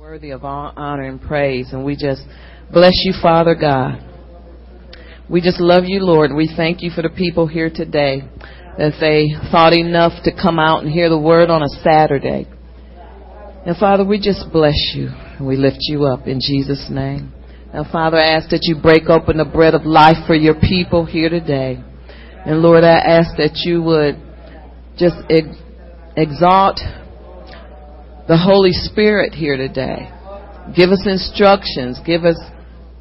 worthy of all honor and praise. And we just bless you, Father God. We just love you, Lord. We thank you for the people here today that they thought enough to come out and hear the word on a Saturday. And Father, we just bless you and we lift you up in Jesus' name. Now, Father, I ask that you break open the bread of life for your people here today. And Lord, I ask that you would just ex- exalt the Holy Spirit here today. Give us instructions. Give us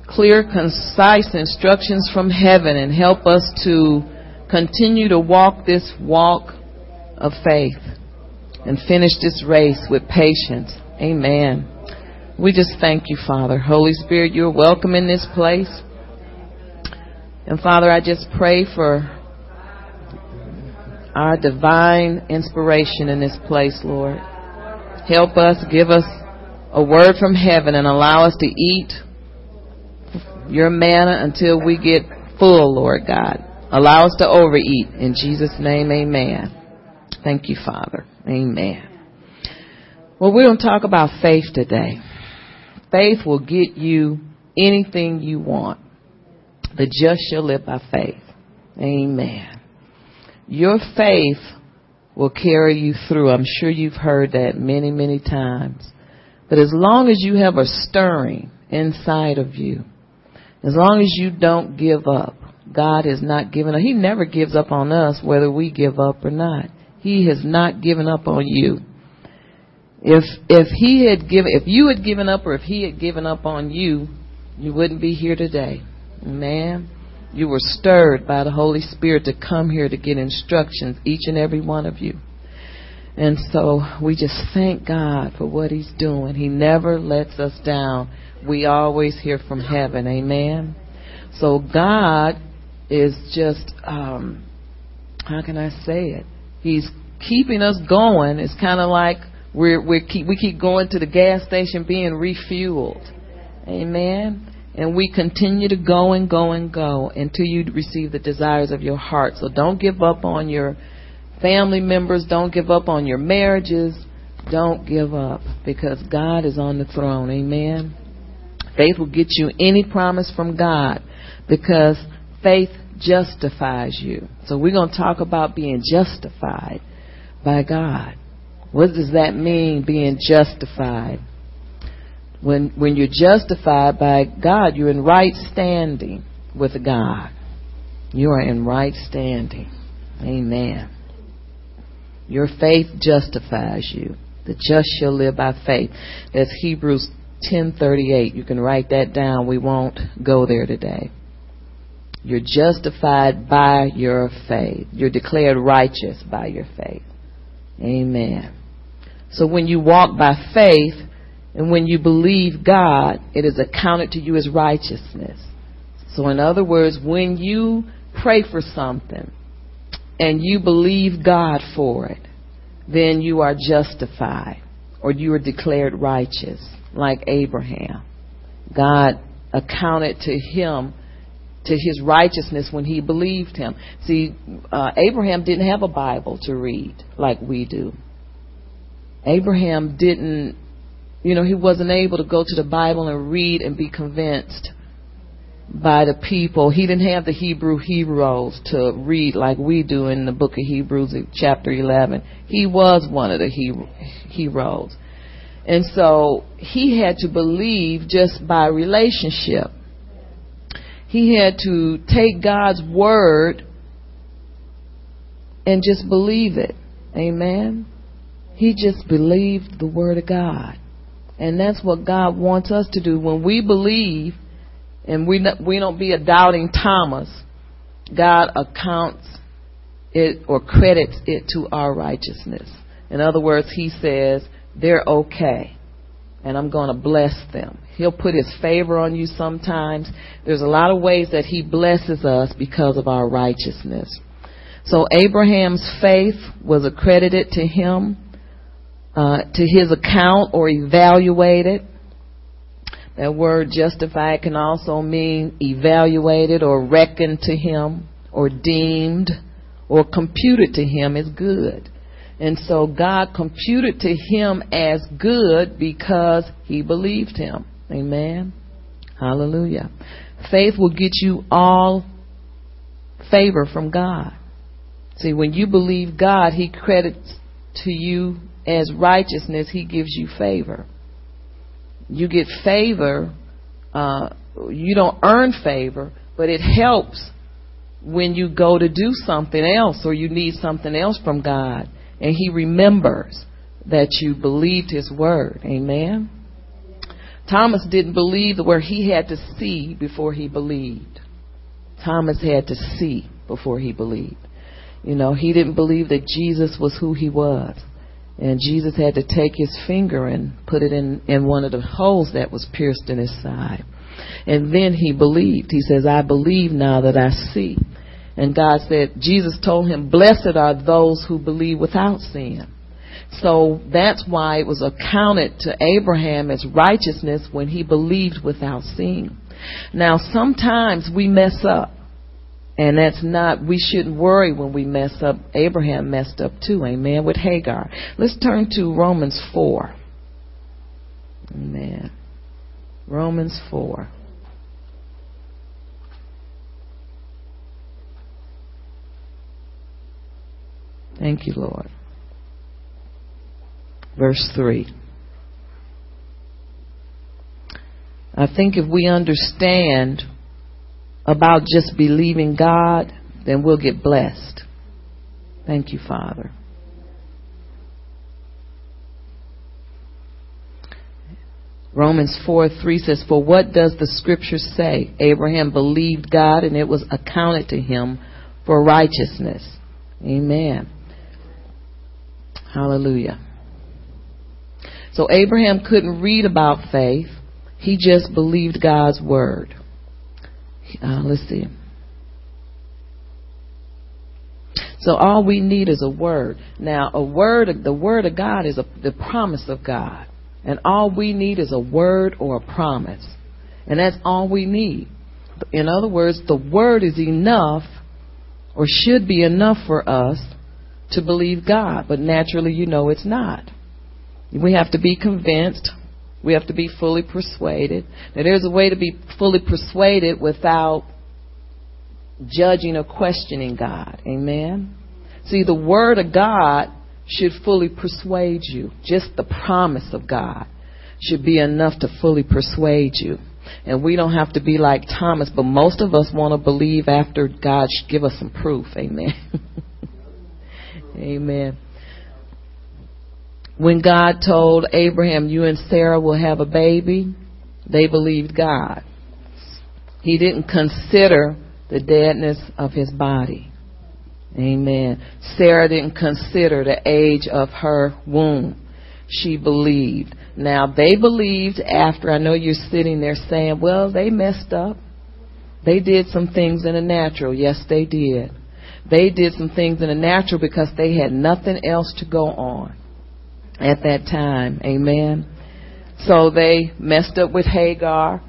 clear, concise instructions from heaven and help us to continue to walk this walk of faith and finish this race with patience. Amen. We just thank you, Father. Holy Spirit, you're welcome in this place. And Father, I just pray for our divine inspiration in this place, Lord. Help us, give us a word from heaven and allow us to eat your manna until we get full, Lord God. Allow us to overeat. In Jesus' name, amen. Thank you, Father. Amen. Well, we're going to talk about faith today. Faith will get you anything you want. The just shall live by faith. Amen. Your faith will carry you through. I'm sure you've heard that many, many times. But as long as you have a stirring inside of you, as long as you don't give up, God has not given up. He never gives up on us whether we give up or not. He has not given up on you. If if he had given if you had given up or if he had given up on you, you wouldn't be here today. Man, you were stirred by the Holy Spirit to come here to get instructions, each and every one of you. And so we just thank God for what He's doing. He never lets us down. We always hear from heaven. Amen. So God is just, um, how can I say it? He's keeping us going. It's kind of like we're, we're keep, we keep going to the gas station being refueled. Amen. And we continue to go and go and go until you receive the desires of your heart. So don't give up on your family members. Don't give up on your marriages. Don't give up because God is on the throne. Amen. Faith will get you any promise from God because faith justifies you. So we're going to talk about being justified by God. What does that mean, being justified? When, when you're justified by God, you're in right standing with God. You are in right standing. Amen. Your faith justifies you. The just shall live by faith. That's Hebrews 10:38. You can write that down. We won't go there today. You're justified by your faith. You're declared righteous by your faith. Amen. So when you walk by faith and when you believe God, it is accounted to you as righteousness. So in other words, when you pray for something and you believe God for it, then you are justified or you are declared righteous like Abraham. God accounted to him to his righteousness when he believed him. See, uh, Abraham didn't have a Bible to read like we do. Abraham didn't, you know, he wasn't able to go to the Bible and read and be convinced by the people. He didn't have the Hebrew heroes to read like we do in the book of Hebrews, chapter 11. He was one of the heroes. And so he had to believe just by relationship. He had to take God's word and just believe it. Amen. He just believed the word of God. And that's what God wants us to do. When we believe and we not, we don't be a doubting Thomas, God accounts it or credits it to our righteousness. In other words, he says, they're okay. And I'm going to bless them. He'll put his favor on you sometimes. There's a lot of ways that he blesses us because of our righteousness. So Abraham's faith was accredited to him, uh, to his account or evaluated. That word justified can also mean evaluated or reckoned to him or deemed or computed to him as good. And so God computed to him as good because he believed him. Amen. Hallelujah. Faith will get you all favor from God. See, when you believe God, He credits to you as righteousness, He gives you favor. You get favor, uh, you don't earn favor, but it helps when you go to do something else or you need something else from God. And He remembers that you believed His word. Amen. Thomas didn't believe where he had to see before he believed. Thomas had to see before he believed. You know, he didn't believe that Jesus was who he was. And Jesus had to take his finger and put it in, in one of the holes that was pierced in his side. And then he believed. He says, I believe now that I see. And God said, Jesus told him, Blessed are those who believe without sin. So that's why it was accounted to Abraham as righteousness when he believed without seeing. Now sometimes we mess up. And that's not, we shouldn't worry when we mess up. Abraham messed up too, amen, with Hagar. Let's turn to Romans 4. Amen. Romans 4. Thank you, Lord verse 3. I think if we understand about just believing God, then we'll get blessed. Thank you, Father. Romans 4 3 says, For what does the scripture say? Abraham believed God and it was accounted to him for righteousness. Amen. Hallelujah. So Abraham couldn't read about faith. He just believed God's word. Uh, let's see. So all we need is a word. Now, a word, the word of God is a, the promise of God. And all we need is a word or a promise. And that's all we need. In other words, the word is enough or should be enough for us to believe God. But naturally, you know it's not. We have to be convinced. We have to be fully persuaded. Now, there's a way to be fully persuaded without judging or questioning God. Amen? See, the Word of God should fully persuade you. Just the promise of God should be enough to fully persuade you. And we don't have to be like Thomas, but most of us want to believe after God give us some proof. Amen. Amen. When God told Abraham, you and Sarah will have a baby, they believed God. He didn't consider the deadness of his body. Amen. Sarah didn't consider the age of her womb. She believed. Now they believed after, I know you're sitting there saying, well, they messed up. They did some things in the natural. Yes, they did. They did some things in the natural because they had nothing else to go on at that time. Amen. So they messed up with Hagar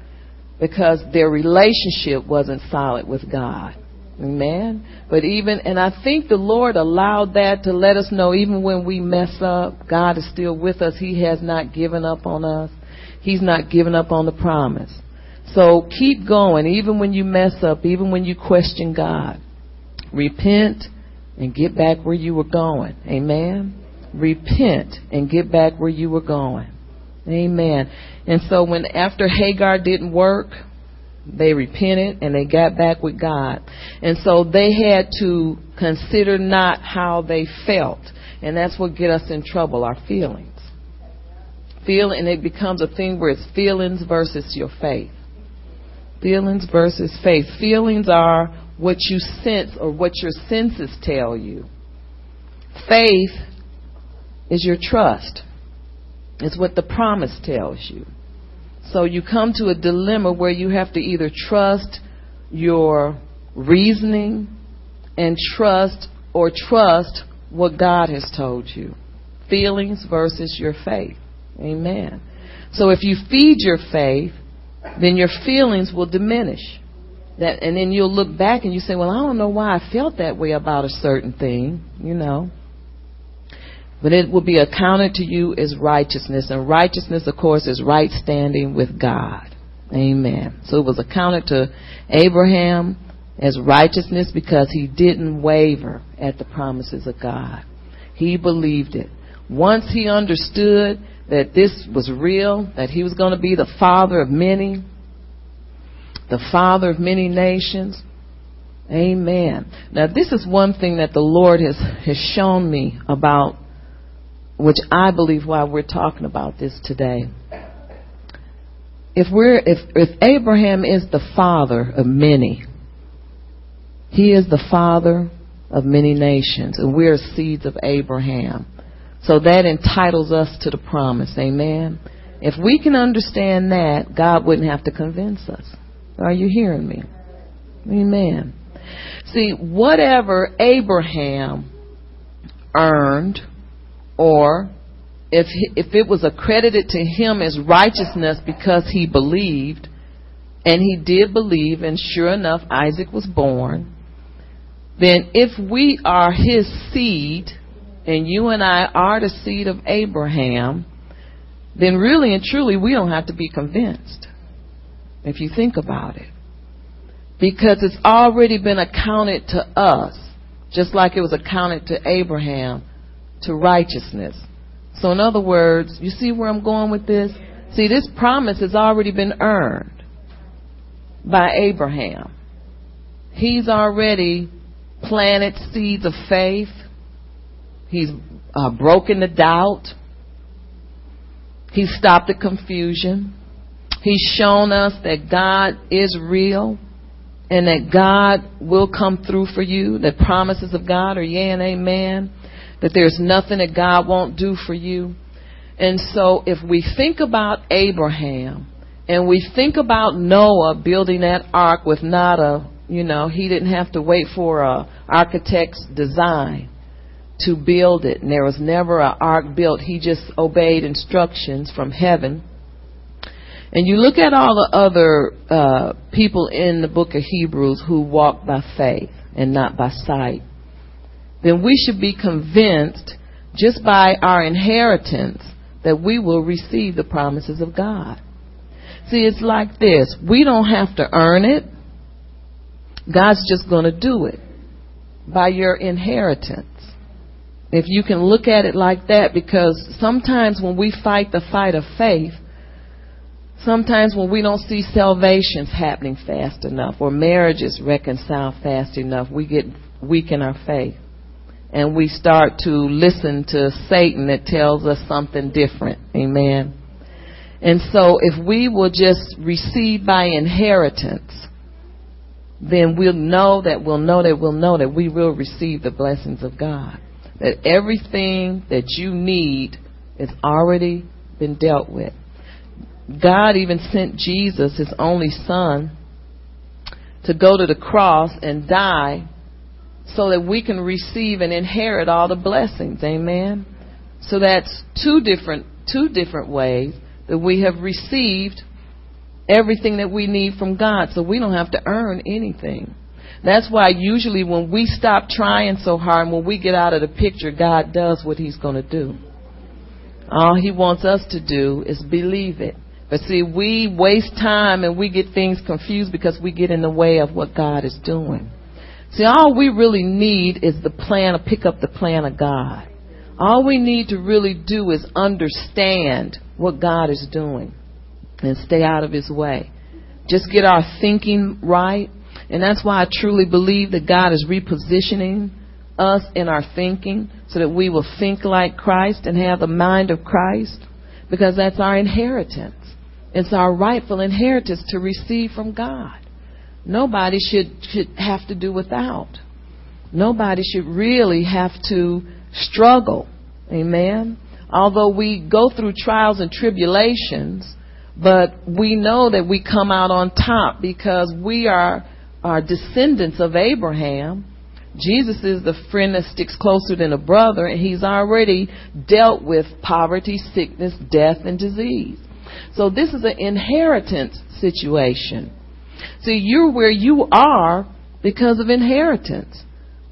because their relationship wasn't solid with God. Amen. But even, and I think the Lord allowed that to let us know even when we mess up, God is still with us. He has not given up on us. He's not given up on the promise. So keep going, even when you mess up, even when you question God. Repent and get back where you were going. Amen repent and get back where you were going. Amen. And so when after Hagar didn't work, they repented and they got back with God. And so they had to consider not how they felt. And that's what get us in trouble, our feelings. Feel and it becomes a thing where it's feelings versus your faith. Feelings versus faith. Feelings are what you sense or what your senses tell you. Faith is your trust. It's what the promise tells you. So you come to a dilemma where you have to either trust your reasoning and trust or trust what God has told you. Feelings versus your faith. Amen. So if you feed your faith, then your feelings will diminish. That and then you'll look back and you say, "Well, I don't know why I felt that way about a certain thing," you know. But it will be accounted to you as righteousness. And righteousness, of course, is right standing with God. Amen. So it was accounted to Abraham as righteousness because he didn't waver at the promises of God. He believed it. Once he understood that this was real, that he was going to be the father of many, the father of many nations. Amen. Now this is one thing that the Lord has, has shown me about which I believe why we're talking about this today. If we're if if Abraham is the father of many, he is the father of many nations, and we're seeds of Abraham. So that entitles us to the promise. Amen. If we can understand that, God wouldn't have to convince us. Are you hearing me? Amen. See, whatever Abraham earned or if if it was accredited to him as righteousness because he believed, and he did believe, and sure enough, Isaac was born. Then, if we are his seed, and you and I are the seed of Abraham, then really and truly we don't have to be convinced. If you think about it. Because it's already been accounted to us, just like it was accounted to Abraham to righteousness. So, in other words, you see where I'm going with this? See, this promise has already been earned by Abraham. He's already planted seeds of faith. He's uh, broken the doubt. He's stopped the confusion. He's shown us that God is real and that God will come through for you. The promises of God are yea and amen that there's nothing that God won't do for you. And so if we think about Abraham and we think about Noah building that ark with not a, you know, he didn't have to wait for a architect's design to build it. And there was never an ark built. He just obeyed instructions from heaven. And you look at all the other uh, people in the book of Hebrews who walked by faith and not by sight then we should be convinced just by our inheritance that we will receive the promises of God. See, it's like this. We don't have to earn it. God's just going to do it by your inheritance. If you can look at it like that, because sometimes when we fight the fight of faith, sometimes when we don't see salvations happening fast enough or marriages reconciled fast enough, we get weak in our faith and we start to listen to Satan that tells us something different. Amen. And so if we will just receive by inheritance, then we'll know that we'll know that we'll know that we will receive the blessings of God. That everything that you need has already been dealt with. God even sent Jesus, his only son, to go to the cross and die so that we can receive and inherit all the blessings. Amen. So that's two different two different ways that we have received everything that we need from God. So we don't have to earn anything. That's why usually when we stop trying so hard and when we get out of the picture, God does what He's going to do. All He wants us to do is believe it. But see, we waste time and we get things confused because we get in the way of what God is doing. See, all we really need is the plan, to pick up the plan of God. All we need to really do is understand what God is doing and stay out of His way. Just get our thinking right. And that's why I truly believe that God is repositioning us in our thinking so that we will think like Christ and have the mind of Christ because that's our inheritance. It's our rightful inheritance to receive from God nobody should, should have to do without. Nobody should really have to struggle. Amen. Although we go through trials and tribulations, but we know that we come out on top because we are, are descendants of Abraham. Jesus is the friend that sticks closer than a brother, and he's already dealt with poverty, sickness, death, and disease. So this is an inheritance situation. See, you're where you are because of inheritance.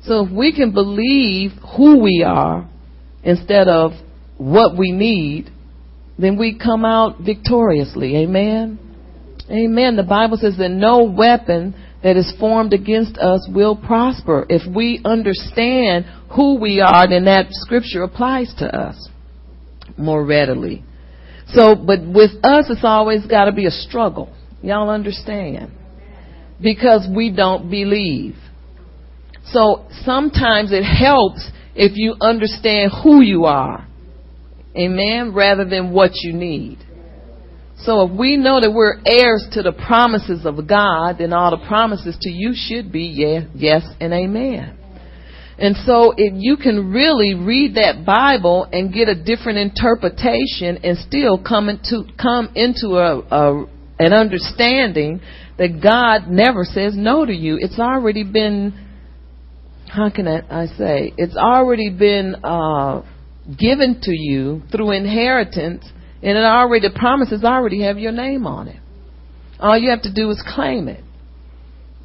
So if we can believe who we are instead of what we need, then we come out victoriously. Amen. Amen. The Bible says that no weapon that is formed against us will prosper. If we understand who we are, then that scripture applies to us more readily. So, but with us, it's always got to be a struggle. Y'all understand? Because we don't believe. So sometimes it helps if you understand who you are. Amen? Rather than what you need. So if we know that we're heirs to the promises of God, then all the promises to you should be yes, yes and amen. And so if you can really read that Bible and get a different interpretation and still come into come into a, a an understanding that God never says no to you. It's already been how can I, I say? It's already been uh, given to you through inheritance and it already, the promises already have your name on it. All you have to do is claim it.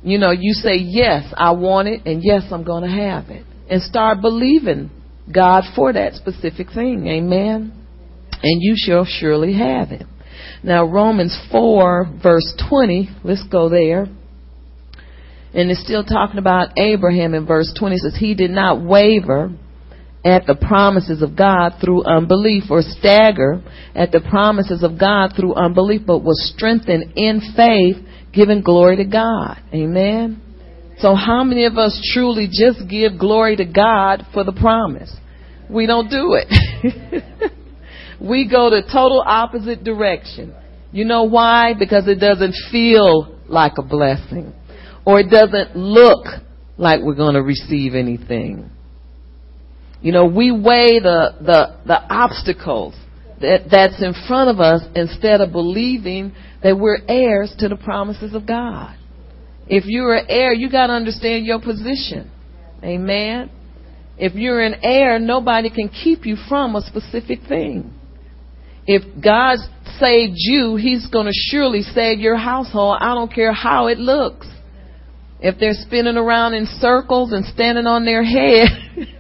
You know, you say, yes, I want it, and yes, I'm going to have it. And start believing God for that specific thing. Amen. And you shall surely have it. Now, Romans 4, verse 20, let's go there. And it's still talking about Abraham in verse 20. It says, He did not waver at the promises of God through unbelief or stagger at the promises of God through unbelief, but was strengthened in faith, giving glory to God. Amen. So how many of us truly just give glory to God for the promise? We don't do it. we go the total opposite direction. You know why? Because it doesn't feel like a blessing or it doesn't look like we're going to receive anything. You know, we weigh the, the, the obstacles that, that's in front of us instead of believing that we're heirs to the promises of God. If you're an heir, you got to understand your position. Amen. If you're an heir, nobody can keep you from a specific thing. If God saved you, He's going to surely save your household. I don't care how it looks. If they're spinning around in circles and standing on their head,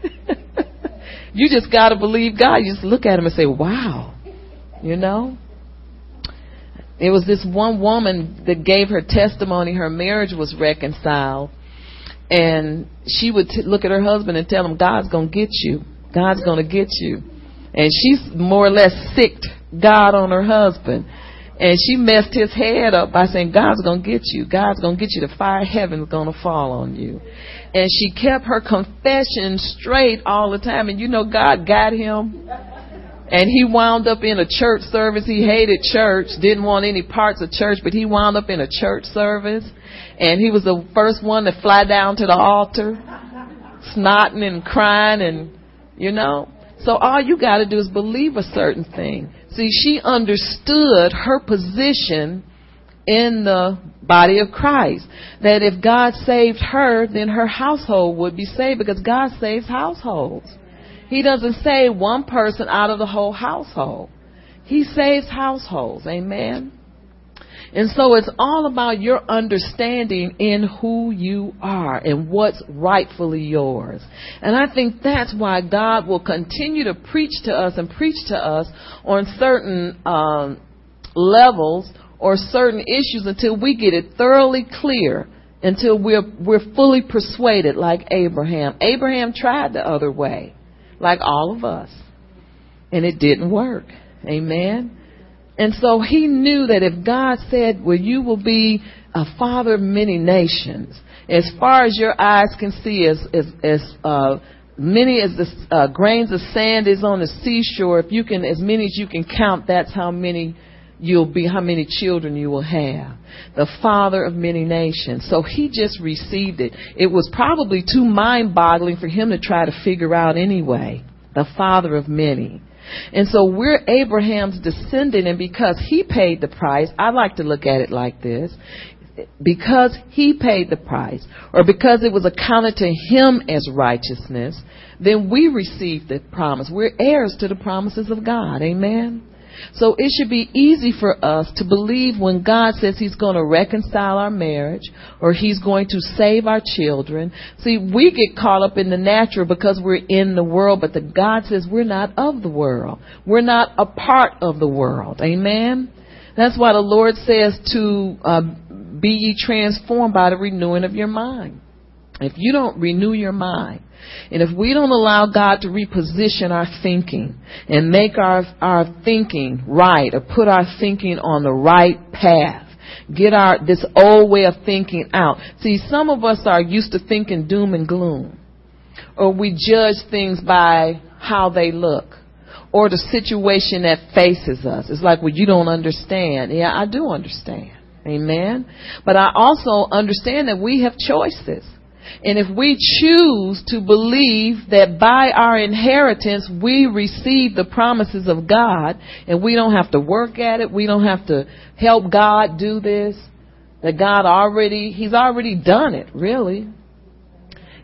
You just got to believe God. You just look at him and say, wow. You know? It was this one woman that gave her testimony. Her marriage was reconciled. And she would t- look at her husband and tell him, God's going to get you. God's going to get you. And she's more or less sicked God on her husband. And she messed his head up by saying, God's to get you. God's to get you. The fire heaven's to fall on you. And she kept her confession straight all the time. And you know, God got him. And he wound up in a church service. He hated church, didn't want any parts of church, but he wound up in a church service. And he was the first one to fly down to the altar, snotting and crying and, you know. So all you got to do is believe a certain thing. See, she understood her position in the body of Christ. That if God saved her, then her household would be saved because God saves households. He doesn't save one person out of the whole household. He saves households. Amen. And so it's all about your understanding in who you are and what's rightfully yours. And I think that's why God will continue to preach to us and preach to us on certain um, levels or certain issues until we get it thoroughly clear, until we're we're fully persuaded, like Abraham. Abraham tried the other way, like all of us, and it didn't work. Amen. And so he knew that if God said, well, you will be a father of many nations, as far as your eyes can see, as, as, as uh, many as the uh, grains of sand is on the seashore, if you can, as many as you can count, that's how many you'll be, how many children you will have. The father of many nations. So he just received it. It was probably too mind boggling for him to try to figure out anyway. The father of many. And so we're Abraham's descendant, and because he paid the price, I like to look at it like this. Because he paid the price, or because it was accounted to him as righteousness, then we receive the promise. We're heirs to the promises of God. Amen. So it should be easy for us to believe when God says He's going to reconcile our marriage or He's going to save our children. See, we get caught up in the natural because we're in the world, but the God says we're not of the world. We're not a part of the world. Amen? That's why the Lord says to uh, be ye transformed by the renewing of your mind. If you don't renew your mind, and if we don't allow God to reposition our thinking and make our, our thinking right or put our thinking on the right path, get our, this old way of thinking out. See, some of us are used to thinking doom and gloom. Or we judge things by how they look. Or the situation that faces us. It's like, well, you don't understand. Yeah, I do understand. Amen. But I also understand that we have choices. And if we choose to believe that by our inheritance we receive the promises of God and we don't have to work at it, we don't have to help God do this, that God already, He's already done it, really.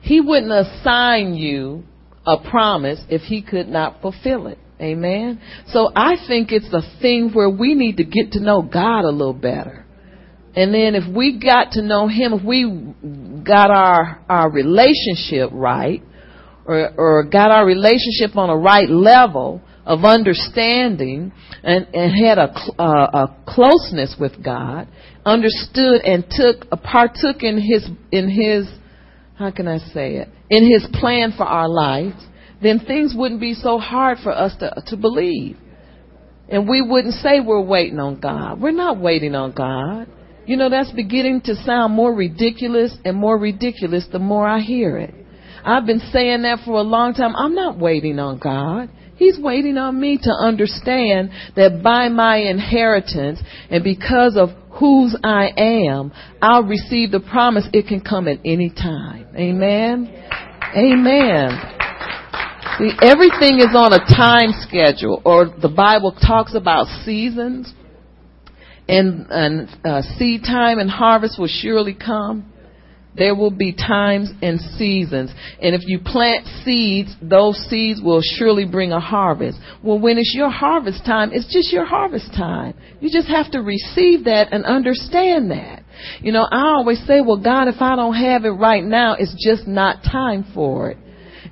He wouldn't assign you a promise if He could not fulfill it. Amen. So I think it's a thing where we need to get to know God a little better. And then if we got to know Him, if we got our, our relationship right, or, or got our relationship on a right level of understanding and, and had a, uh, a closeness with God, understood and took, partook in His, in His, how can I say it, in His plan for our lives, then things wouldn't be so hard for us to, to believe. And we wouldn't say we're waiting on God. We're not waiting on God. You know, that's beginning to sound more ridiculous and more ridiculous the more I hear it. I've been saying that for a long time. I'm not waiting on God. He's waiting on me to understand that by my inheritance and because of whose I am, I'll receive the promise it can come at any time. Amen. Amen. See, everything is on a time schedule, or the Bible talks about seasons and, and uh, seed time and harvest will surely come. There will be times and seasons. And if you plant seeds, those seeds will surely bring a harvest. Well, when it's your harvest time, it's just your harvest time. You just have to receive that and understand that. You know, I always say, well, God, if I don't have it right now, it's just not time for it.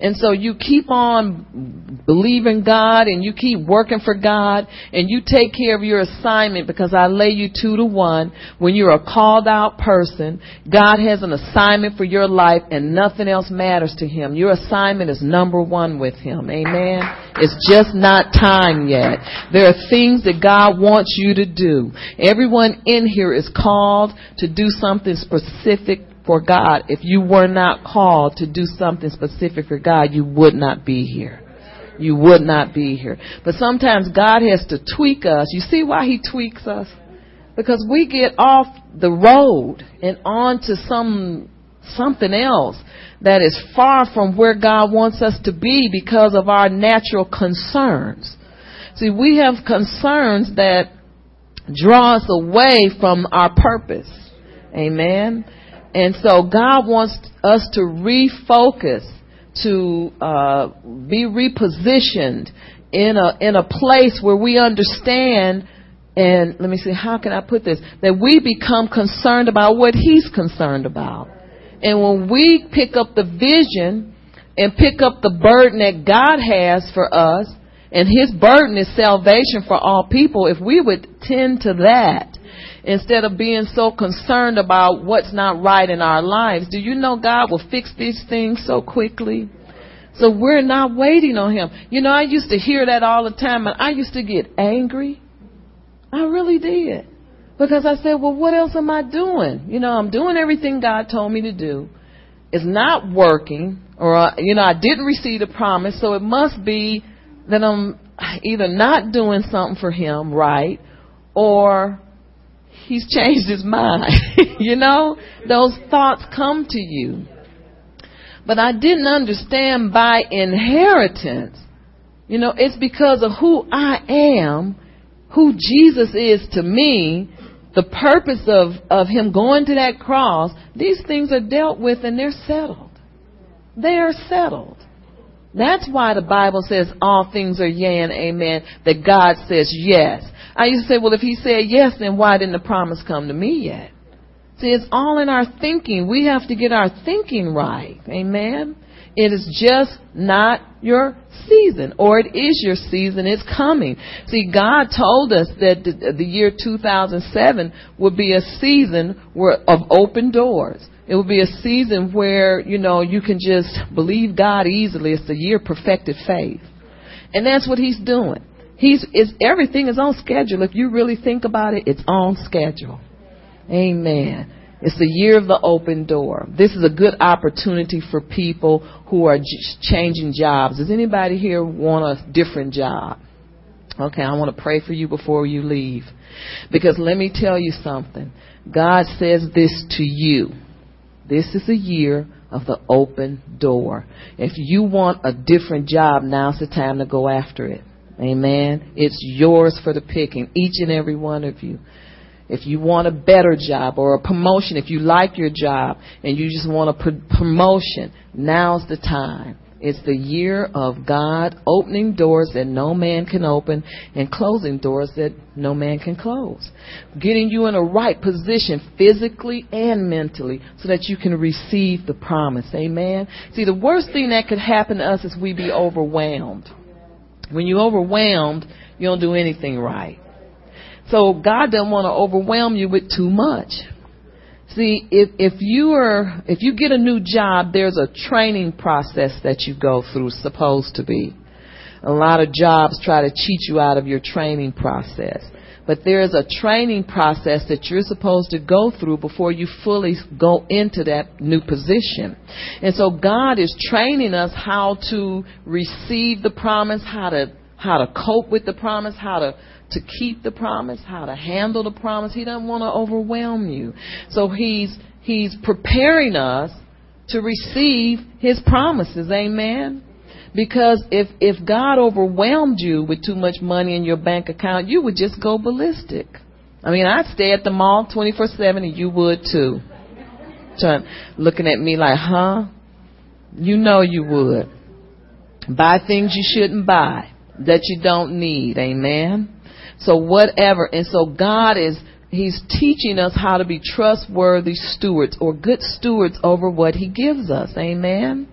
And so you keep on believing God and you keep working for God and you take care of your assignment because I lay you two to one. When you're a called out person, God has an assignment for your life and nothing else matters to Him. Your assignment is number one with Him. Amen. It's just not time yet. There are things that God wants you to do. Everyone in here is called to do something specific for God. If you were not called to do something specific for God, you would not be here. You would not be here. But sometimes God has to tweak us. You see why He tweaks us? Because we get off the road and onto some something else that is far from where God wants us to be because of our natural concerns. See, we have concerns that draw us away from our purpose. Amen. And so God wants us to refocus, to uh, be repositioned in a in a place where we understand. And let me see, how can I put this? That we become concerned about what He's concerned about. And when we pick up the vision and pick up the burden that God has for us, and His burden is salvation for all people, if we would tend to that, instead of being so concerned about what's not right in our lives. Do you know God will fix these things so quickly? So we're not waiting on Him. You know, I used to hear that all the time and I used to get angry. I really did. Because I said, well, what else am I doing? You know, I'm doing everything God told me to do. It's not working or, uh, you know, I didn't receive the promise. So it must be that I'm either not doing something for Him right or he's changed his mind. you know, those thoughts come to you. But I didn't understand by inheritance. You know, it's because of who I am, who Jesus is to me, the purpose of, of him going to that cross, these things are dealt with and they're settled. They are settled. That's why the Bible says all things are yea and amen, that God says yes. I used to say, well, if he said yes, then why didn't the promise come to me yet? See, it's all in our thinking. We have to get our thinking right. Amen. It is just not your season, or it is your season. It's coming. See, God told us that the, year 2007 would be a season where, of open doors. It would be a season where, you know, you can just believe God easily. It's the year perfected faith. And that's what He's doing. He's, is, everything is on schedule. If you really think about it, it's on schedule. Amen. It's the year of the open door. This is a good opportunity for people who are changing jobs. Does anybody here want a different job? Okay, I want to pray for you before you leave. Because let me tell you something. God says this to you. This is a year of the open door. If you want a different job, now's the time to go after it. Amen. It's yours for the picking, each and every one of you. If you want a better job or a promotion, if you like your job and you just want a pr- promotion, now's the time. It's the year of God opening doors that no man can open and closing doors that no man can close. Getting you in a right position physically and mentally so that you can receive the promise. Amen. See, the worst thing that could happen to us is we be overwhelmed. When you're overwhelmed, you don't do anything right. So God doesn't want to overwhelm you with too much. See, if, if you are, if you get a new job, there's a training process that you go through, supposed to be. A lot of jobs try to cheat you out of your training process. But there's a training process that you're supposed to go through before you fully go into that new position. And so God is training us how to receive the promise, how to, how to cope with the promise, how to to keep the promise, how to handle the promise. He doesn't want to overwhelm you. So he's he's preparing us to receive his promises. Amen. Because if if God overwhelmed you with too much money in your bank account, you would just go ballistic. I mean, I'd stay at the mall 24/7 and you would too. Trying, looking at me like, "Huh?" You know you would. Buy things you shouldn't buy that you don't need. Amen. So whatever. And so God is, He's teaching us how to be trustworthy stewards or good stewards over what He gives us. Amen.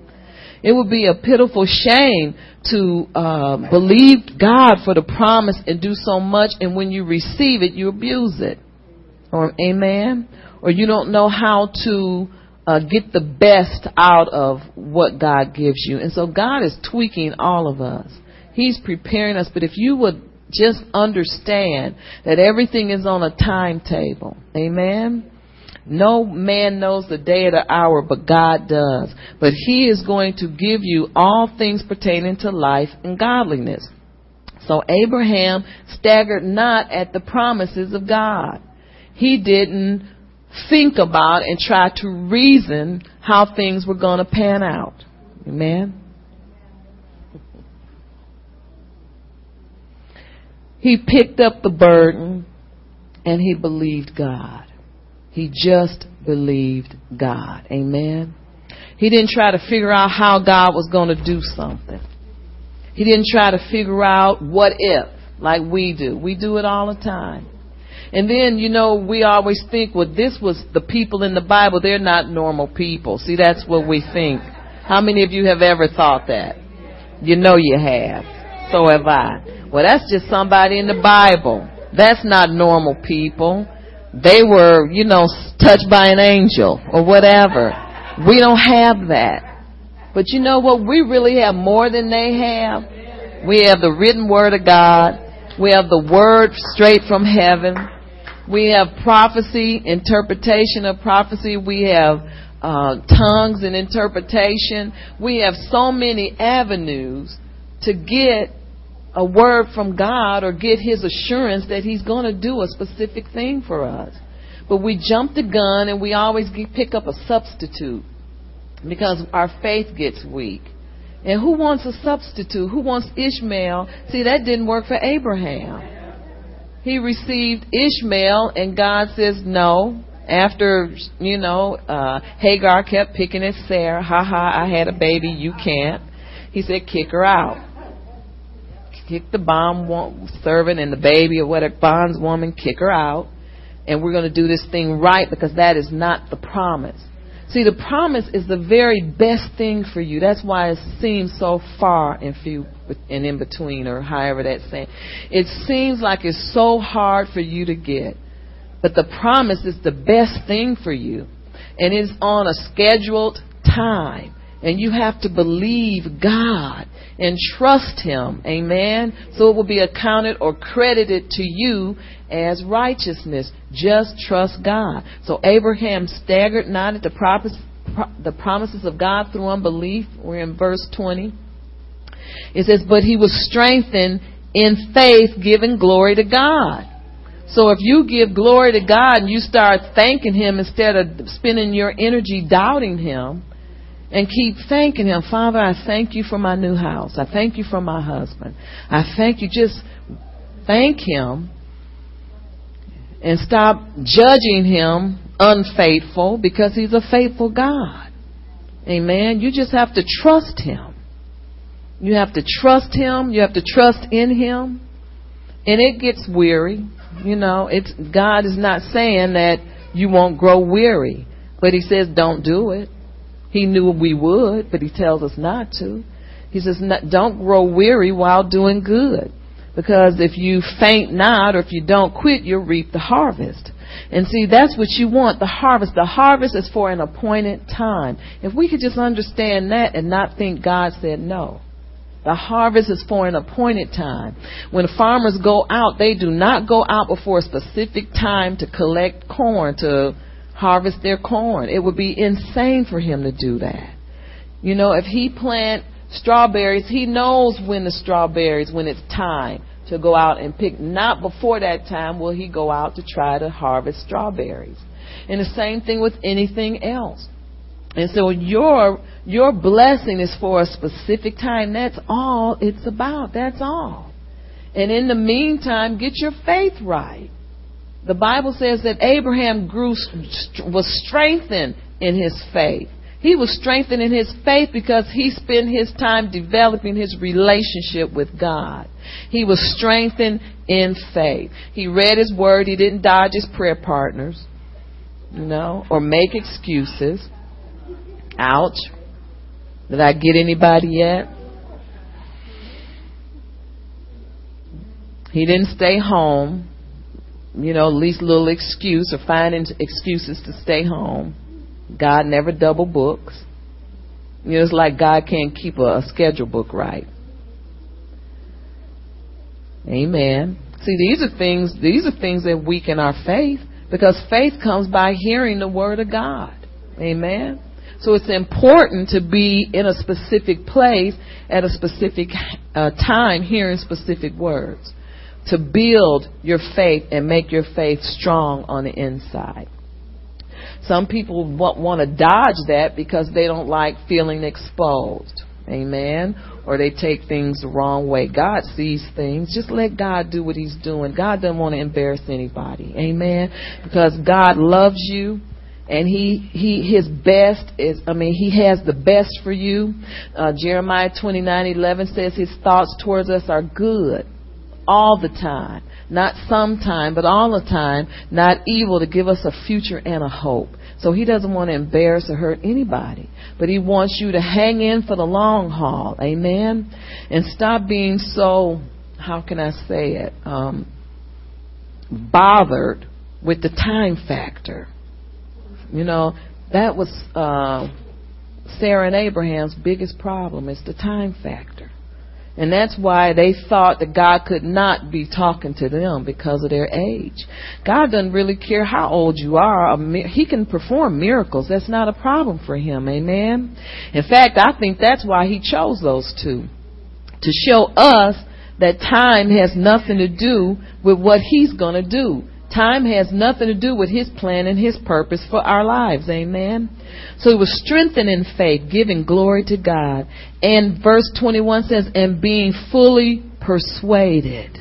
It would be a pitiful shame to uh, believe God for the promise and do so much, and when you receive it, you abuse it. Or amen. Or you don't know how to uh, get the best out of what God gives you. And so God is tweaking all of us. He's preparing us. But if you would just understand that everything is on a timetable. Amen. No man knows the day or the hour, but God does. But He is going to give you all things pertaining to life and godliness. So Abraham staggered not at the promises of God. He didn't think about and try to reason how things were going to pan out. Amen. He picked up the burden and he believed God. He just believed God. Amen. He didn't try to figure out how God was going to do something. He didn't try to figure out what if, like we do. We do it all the time. And then, you know, we always think, well, this was the people in the Bible. They're not normal people. See, that's what we think. How many of you have ever thought that? You know you have. So have I. Well, that's just somebody in the Bible. That's not normal people. They were, you know, touched by an angel or whatever. We don't have that. But you know what? We really have more than they have. We have the written word of God. We have the word straight from heaven. We have prophecy, interpretation of prophecy. We have uh, tongues and interpretation. We have so many avenues to get a word from God or get his assurance that he's going to do a specific thing for us. But we jump the gun and we always pick up a substitute because our faith gets weak. And who wants a substitute? Who wants Ishmael? See, that didn't work for Abraham. He received Ishmael and God says no. After, you know, uh, Hagar kept picking at Sarah, ha ha, I had a baby, you can't. He said, kick her out. Kick the bond servant and the baby or whatever, bondswoman, kick her out. And we're going to do this thing right because that is not the promise. See, the promise is the very best thing for you. That's why it seems so far and few and in between, or however that's saying. It seems like it's so hard for you to get, but the promise is the best thing for you, and it's on a scheduled time. And you have to believe God and trust Him. Amen. So it will be accounted or credited to you as righteousness. Just trust God. So Abraham staggered not at the, propis- the promises of God through unbelief. We're in verse 20. It says, But he was strengthened in faith, giving glory to God. So if you give glory to God and you start thanking Him instead of spending your energy doubting Him, and keep thanking Him, Father, I thank you for my new house. I thank you for my husband. I thank you. Just thank Him and stop judging him unfaithful because he's a faithful God. Amen. You just have to trust him. You have to trust him. You have to trust in him. And it gets weary. You know, it's God is not saying that you won't grow weary, but he says don't do it. He knew we would, but he tells us not to. He says don't grow weary while doing good. Because if you faint not or if you don't quit, you'll reap the harvest. And see, that's what you want, the harvest. The harvest is for an appointed time. If we could just understand that and not think God said no. The harvest is for an appointed time. When farmers go out, they do not go out before a specific time to collect corn, to harvest their corn. It would be insane for him to do that. You know, if he plant strawberries, he knows when the strawberries, when it's time to go out and pick. Not before that time will he go out to try to harvest strawberries. And the same thing with anything else. And so your your blessing is for a specific time. That's all it's about. That's all. And in the meantime, get your faith right. The Bible says that Abraham grew was strengthened in his faith. He was strengthened in his faith because he spent his time developing his relationship with God. He was strengthened in faith. He read his word. He didn't dodge his prayer partners, you know, or make excuses. Ouch. Did I get anybody yet? He didn't stay home, you know, least little excuse or finding excuses to stay home. God never double books. You know, it's like God can't keep a, a schedule book right. Amen. See, these are things, these are things that weaken our faith because faith comes by hearing the word of God. Amen. So it's important to be in a specific place at a specific uh, time hearing specific words to build your faith and make your faith strong on the inside. Some people want to dodge that because they don't like feeling exposed. Amen. Or they take things the wrong way. God sees things. Just let God do what He's doing. God doesn't want to embarrass anybody. Amen. Because God loves you and he he his best is i mean he has the best for you uh jeremiah twenty nine eleven says his thoughts towards us are good all the time not sometime, but all the time, not evil to give us a future and a hope. So he doesn't want to embarrass or hurt anybody, but he wants you to hang in for the long haul. Amen. And stop being so, how can I say it, um, bothered with the time factor. You know, that was uh, Sarah and Abraham's biggest problem is the time factor. And that's why they thought that God could not be talking to them because of their age. God doesn't really care how old you are. He can perform miracles. That's not a problem for him. Amen. In fact, I think that's why he chose those two. To show us that time has nothing to do with what he's going to do. Time has nothing to do with his plan and his purpose for our lives. Amen. So he was strengthened in faith, giving glory to God. And verse 21 says, and being fully persuaded.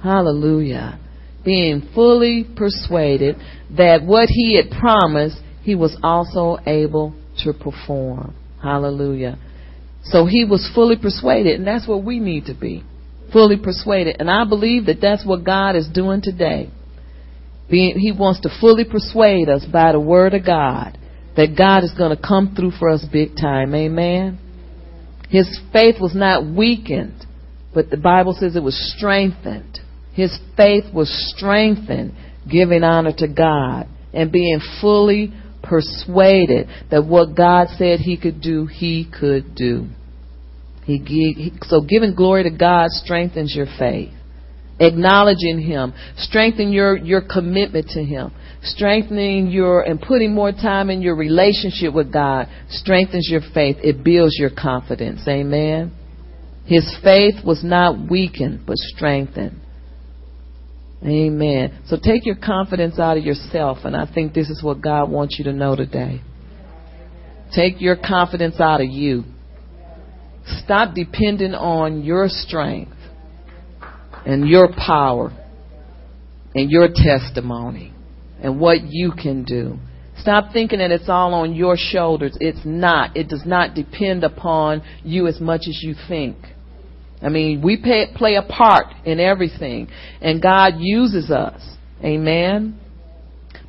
Hallelujah. Being fully persuaded that what he had promised, he was also able to perform. Hallelujah. So he was fully persuaded, and that's what we need to be. Fully persuaded. And I believe that that's what God is doing today. Being, he wants to fully persuade us by the word of God that God is going to come through for us big time. Amen. His faith was not weakened, but the Bible says it was strengthened. His faith was strengthened, giving honor to God and being fully persuaded that what God said he could do, he could do. He, he, so giving glory to God strengthens your faith. Acknowledging Him, strengthening your, your commitment to Him, strengthening your and putting more time in your relationship with God strengthens your faith. It builds your confidence. Amen. His faith was not weakened, but strengthened. Amen. So take your confidence out of yourself, and I think this is what God wants you to know today. Take your confidence out of you. Stop depending on your strength and your power and your testimony and what you can do. Stop thinking that it's all on your shoulders. It's not. It does not depend upon you as much as you think. I mean, we pay, play a part in everything, and God uses us. Amen.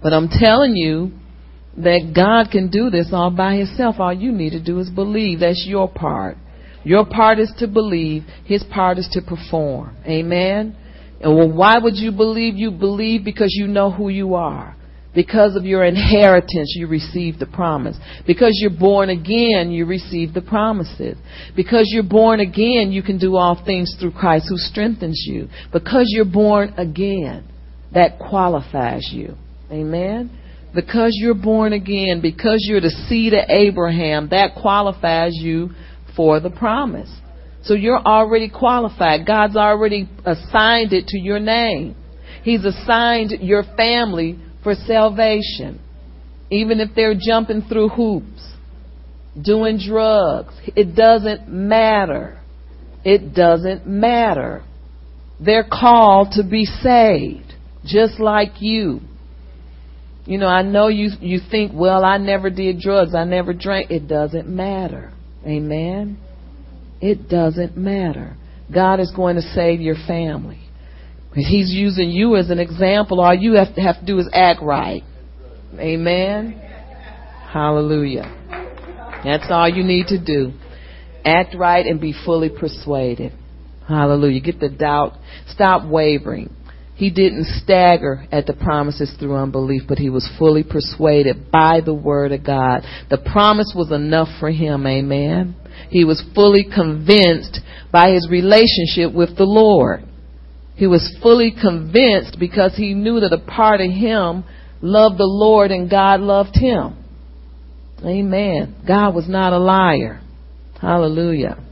But I'm telling you that God can do this all by Himself. All you need to do is believe. That's your part. Your part is to believe. His part is to perform. Amen. And well, why would you believe? You believe because you know who you are. Because of your inheritance, you receive the promise. Because you're born again, you receive the promises. Because you're born again, you can do all things through Christ who strengthens you. Because you're born again, that qualifies you. Amen? Because you're born again, because you're the seed of Abraham, that qualifies you for the promise. So you're already qualified. God's already assigned it to your name. He's assigned your family for salvation. Even if they're jumping through hoops, doing drugs, it doesn't matter. It doesn't matter. They're called to be saved, just like you. You know, I know you you think, well, I never did drugs, I never drank. It doesn't matter. Amen. It doesn't matter. God is going to save your family. He's using you as an example. All you have to, have to do is act right. Amen. Hallelujah. That's all you need to do. Act right and be fully persuaded. Hallelujah. Get the doubt. Stop wavering. He didn't stagger at the promises through unbelief, but he was fully persuaded by the word of God. The promise was enough for him. Amen. He was fully convinced by his relationship with the Lord. He was fully convinced because he knew that a part of him loved the Lord and God loved him. Amen. God was not a liar. Hallelujah.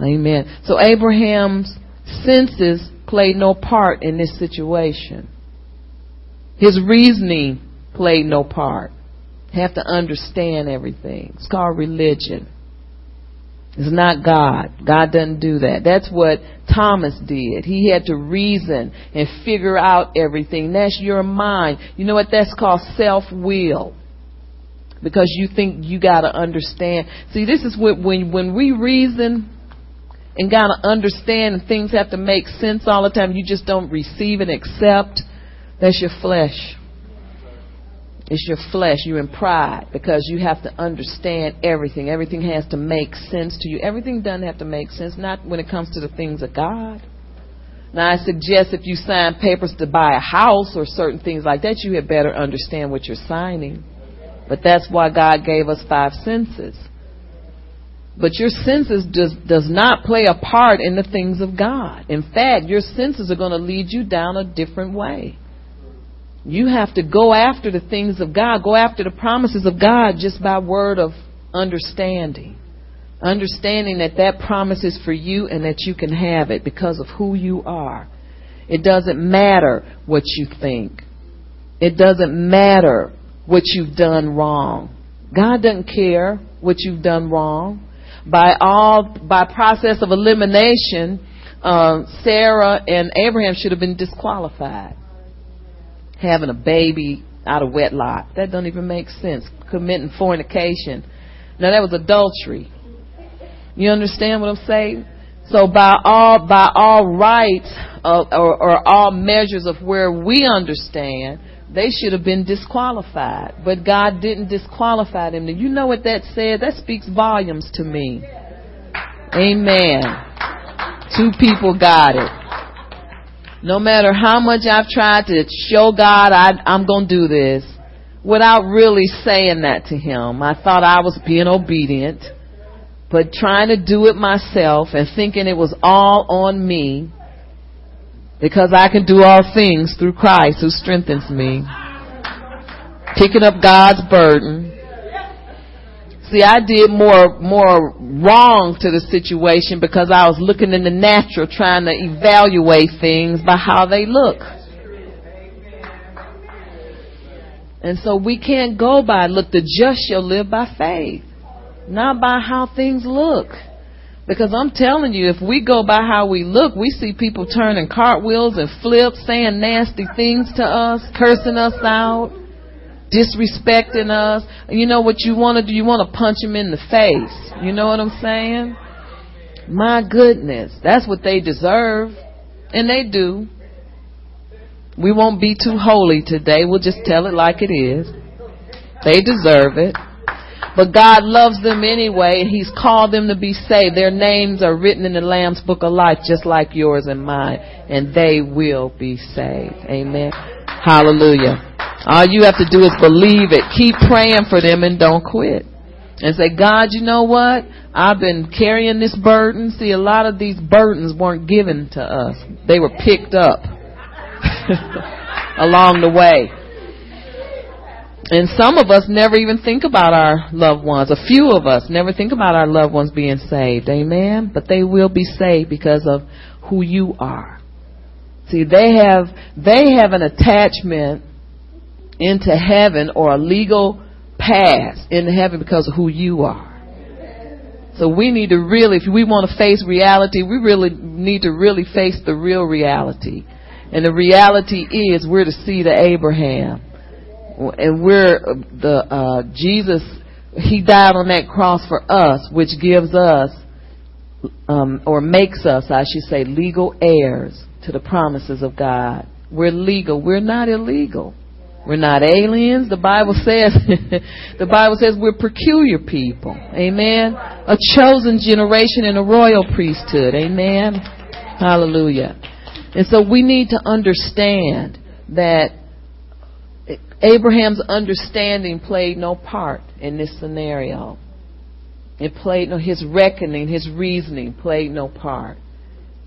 Amen. So Abraham's senses played no part in this situation. His reasoning played no part. have to understand everything. It's called religion. It's not God. God doesn't do that. That's what Thomas did. He had to reason and figure out everything. That's your mind. You know what? That's called self will. Because you think you got to understand. See, this is what when when we reason, and gotta understand and things have to make sense all the time. You just don't receive and accept. That's your flesh. It's your flesh. You're in pride because you have to understand everything. Everything has to make sense to you. Everything doesn't have to make sense, not when it comes to the things of God. Now, I suggest if you sign papers to buy a house or certain things like that, you had better understand what you're signing. But that's why God gave us five senses. But your senses does, does not play a part in the things of God. In fact, your senses are going to lead you down a different way. You have to go after the things of God, go after the promises of God just by word of understanding. Understanding that that promise is for you and that you can have it because of who you are. It doesn't matter what you think. It doesn't matter what you've done wrong. God doesn't care what you've done wrong by all by process of elimination, uh, Sarah and Abraham should have been disqualified. Having a baby out of wedlock that don't even make sense. Committing fornication Now that was adultery. You understand what I'm saying? So by all by all rights of, or, or all measures of where we understand, they should have been disqualified. But God didn't disqualify them. You know what that said? That speaks volumes to me. Amen. Two people got it. No matter how much I've tried to show God I, I'm going to do this, without really saying that to Him, I thought I was being obedient, but trying to do it myself and thinking it was all on me, because I can do all things through Christ who strengthens me. Picking up God's burden. See, I did more, more wrong to the situation because I was looking in the natural trying to evaluate things by how they look. And so we can't go by, look, the just shall live by faith, not by how things look. Because I'm telling you, if we go by how we look, we see people turning cartwheels and flips, saying nasty things to us, cursing us out, disrespecting us. You know what you want to do? You want to punch them in the face. You know what I'm saying? My goodness, that's what they deserve. And they do. We won't be too holy today. We'll just tell it like it is. They deserve it. But God loves them anyway. And He's called them to be saved. Their names are written in the Lamb's book of life just like yours and mine. And they will be saved. Amen. Hallelujah. All you have to do is believe it. Keep praying for them and don't quit. And say, God, you know what? I've been carrying this burden. See, a lot of these burdens weren't given to us. They were picked up along the way. And some of us never even think about our loved ones. A few of us never think about our loved ones being saved. Amen. But they will be saved because of who you are. See, they have, they have an attachment into heaven or a legal pass into heaven because of who you are. So we need to really, if we want to face reality, we really need to really face the real reality. And the reality is we're to see the Abraham and we're the uh, Jesus. He died on that cross for us, which gives us um, or makes us, I should say, legal heirs to the promises of God. We're legal. We're not illegal. We're not aliens. The Bible says, the Bible says we're peculiar people. Amen. A chosen generation and a royal priesthood. Amen. Hallelujah. And so we need to understand that Abraham's understanding played no part in this scenario. It played no, his reckoning, his reasoning played no part.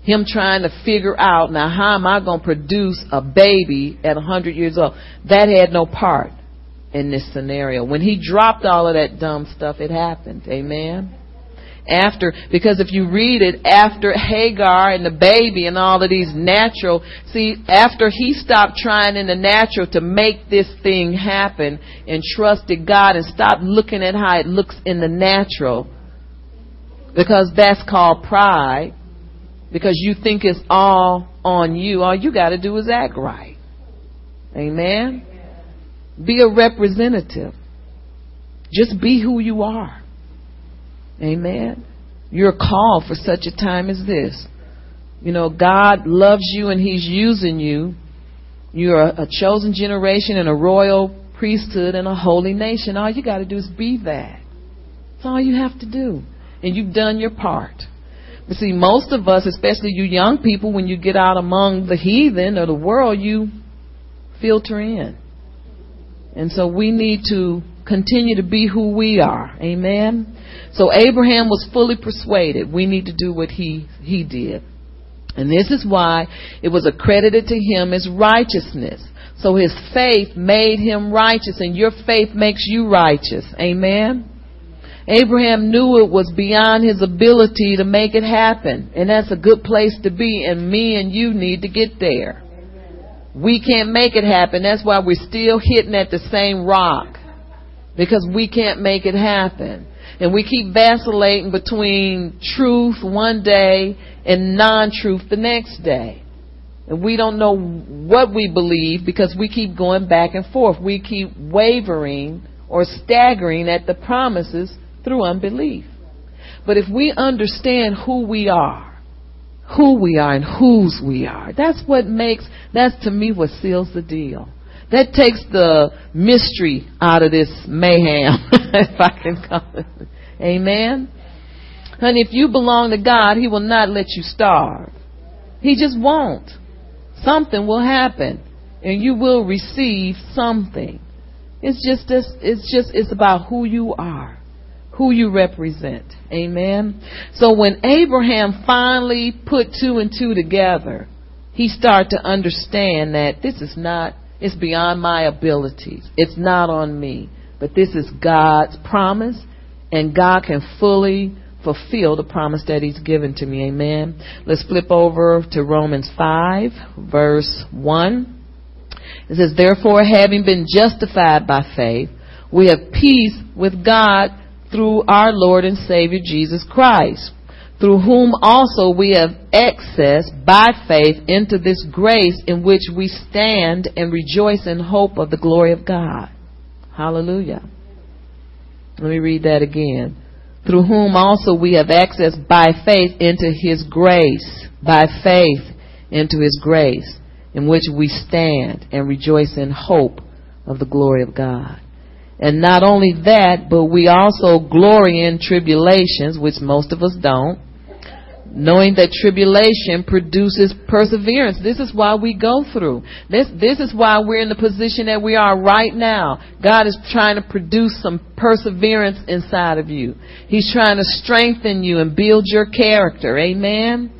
Him trying to figure out, now how am I going to produce a baby at 100 years old? That had no part in this scenario. When he dropped all of that dumb stuff, it happened. Amen after, because if you read it, after Hagar and the baby and all of these natural, see, after he stopped trying in the natural to make this thing happen and trusted God and stopped looking at how it looks in the natural, because that's called pride, because you think it's all on you, all you gotta do is act right. Amen? Be a representative. Just be who you are. Amen. You're called for such a time as this. You know, God loves you and He's using you. You're a, a chosen generation and a royal priesthood and a holy nation. All you got to do is be that. That's all you have to do. And you've done your part. But see, most of us, especially you young people, when you get out among the heathen or the world, you filter in. And so we need to continue to be who we are. Amen. So Abraham was fully persuaded we need to do what he, he did. And this is why it was accredited to him as righteousness. So his faith made him righteous and your faith makes you righteous. Amen. Abraham knew it was beyond his ability to make it happen. And that's a good place to be. And me and you need to get there. We can't make it happen. That's why we're still hitting at the same rock. Because we can't make it happen. And we keep vacillating between truth one day and non-truth the next day. And we don't know what we believe because we keep going back and forth. We keep wavering or staggering at the promises through unbelief. But if we understand who we are, who we are and whose we are, that's what makes, that's to me what seals the deal. That takes the mystery out of this mayhem, if I can call it. Amen? Honey, if you belong to God, He will not let you starve. He just won't. Something will happen and you will receive something. It's just it's just it's about who you are, who you represent. Amen. So when Abraham finally put two and two together, he started to understand that this is not it's beyond my abilities. It's not on me, but this is God's promise and God can fully fulfill the promise that he's given to me. Amen. Let's flip over to Romans 5 verse 1. It says, therefore having been justified by faith, we have peace with God through our Lord and Savior Jesus Christ, through whom also we have access by faith into this grace in which we stand and rejoice in hope of the glory of God. Hallelujah. Let me read that again. Through whom also we have access by faith into his grace, by faith into his grace, in which we stand and rejoice in hope of the glory of God. And not only that, but we also glory in tribulations, which most of us don't, knowing that tribulation produces perseverance. This is why we go through. This, this is why we're in the position that we are right now. God is trying to produce some perseverance inside of you. He's trying to strengthen you and build your character. Amen.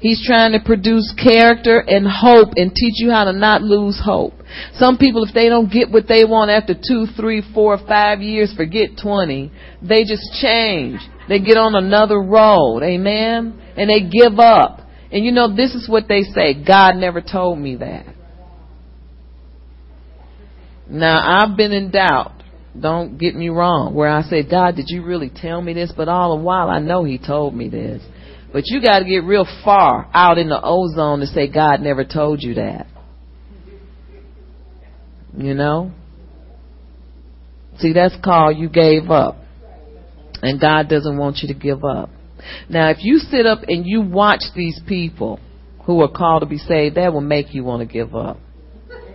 He's trying to produce character and hope and teach you how to not lose hope. Some people, if they don't get what they want after two, three, four, five years, forget 20, they just change. They get on another road. Amen and they give up. And you know, this is what they say God never told me that. Now, I've been in doubt. Don't get me wrong. Where I say, God, did you really tell me this? But all the while, I know He told me this. But you got to get real far out in the ozone to say, God never told you that. You know? See, that's called you gave up. And God doesn't want you to give up. Now, if you sit up and you watch these people who are called to be saved, that will make you want to give up.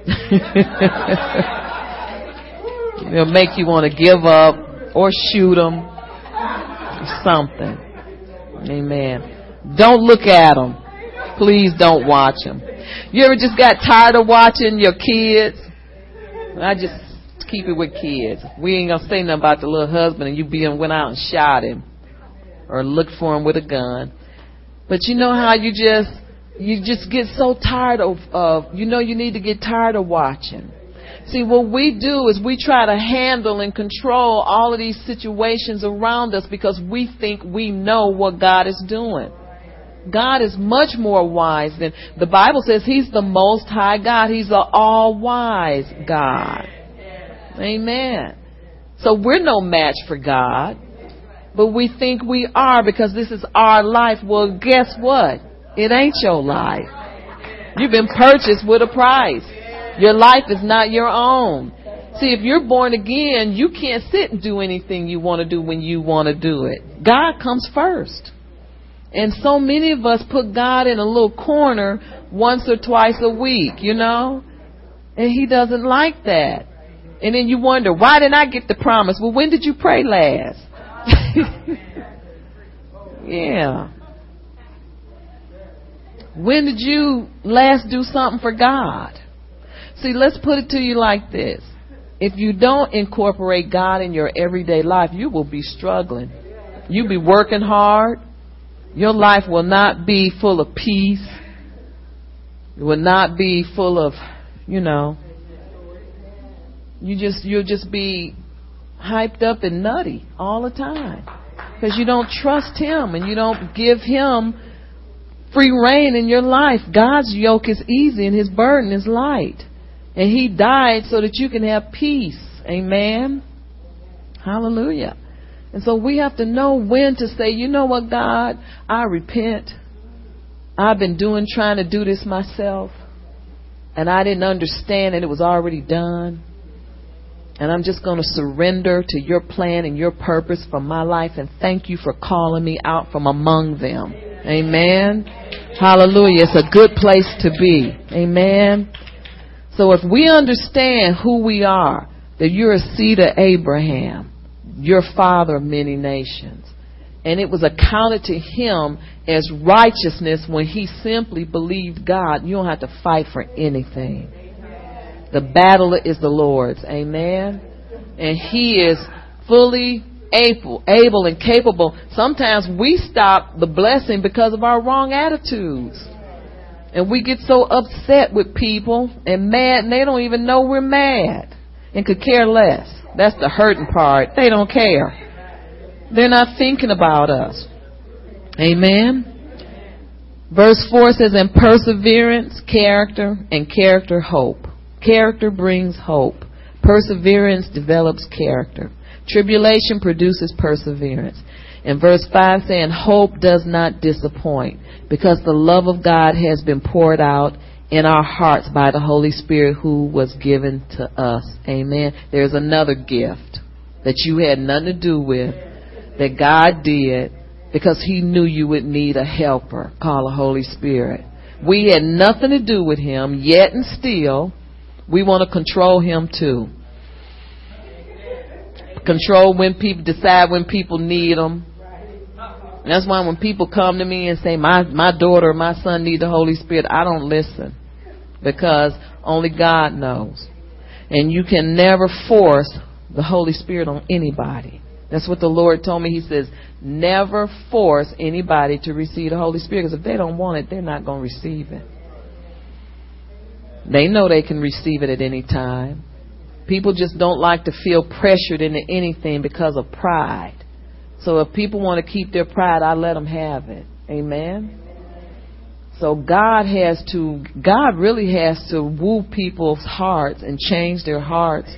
It'll make you want to give up or shoot them or something. Amen. Don't look at them. Please don't watch them. You ever just got tired of watching your kids? I just keep it with kids. We ain't gonna say nothing about the little husband and you being went out and shot him or look for him with a gun. But you know how you just you just get so tired of, of you know you need to get tired of watching. See, what we do is we try to handle and control all of these situations around us because we think we know what God is doing. God is much more wise than the Bible says He's the most high God. He's the all wise God. Amen. So we're no match for God but we think we are because this is our life. Well, guess what? It ain't your life. You've been purchased with a price. Your life is not your own. See, if you're born again, you can't sit and do anything you want to do when you want to do it. God comes first. And so many of us put God in a little corner once or twice a week, you know? And He doesn't like that. And then you wonder, why didn't I get the promise? Well, when did you pray last? yeah. When did you last do something for God? See, let's put it to you like this. If you don't incorporate God in your everyday life, you will be struggling. You'll be working hard. Your life will not be full of peace. It will not be full of, you know, you just, you'll just be hyped up and nutty all the time because you don't trust Him and you don't give Him free rein in your life. God's yoke is easy and His burden is light. And He died so that you can have peace. Amen. Hallelujah. And so we have to know when to say, you know what, God, I repent. I've been doing, trying to do this myself. And I didn't understand and it was already done. And I'm just going to surrender to your plan and your purpose for my life and thank you for calling me out from among them. Amen. Hallelujah. It's a good place to be. Amen. So if we understand who we are, that you're a seed of Abraham, your father of many nations, and it was accounted to him as righteousness when he simply believed God. You don't have to fight for anything. The battle is the Lord's. Amen. And he is fully able, able and capable. Sometimes we stop the blessing because of our wrong attitudes. And we get so upset with people and mad and they don't even know we're mad and could care less. That's the hurting part. They don't care. They're not thinking about us. Amen. Verse 4 says, "In perseverance, character, and character, hope. Character brings hope. Perseverance develops character. Tribulation produces perseverance. And verse 5 saying, Hope does not disappoint because the love of God has been poured out in our hearts by the Holy Spirit who was given to us. Amen. There's another gift that you had nothing to do with that God did because He knew you would need a helper called the Holy Spirit. We had nothing to do with Him, yet and still, we want to control Him too. Control when people decide when people need Him. And that's why when people come to me and say, my, my daughter or my son need the Holy Spirit, I don't listen. Because only God knows. And you can never force the Holy Spirit on anybody. That's what the Lord told me. He says, never force anybody to receive the Holy Spirit because if they don't want it, they're not going to receive it. They know they can receive it at any time. People just don't like to feel pressured into anything because of pride. So if people want to keep their pride, I let them have it. Amen. So God has to, God really has to woo people's hearts and change their hearts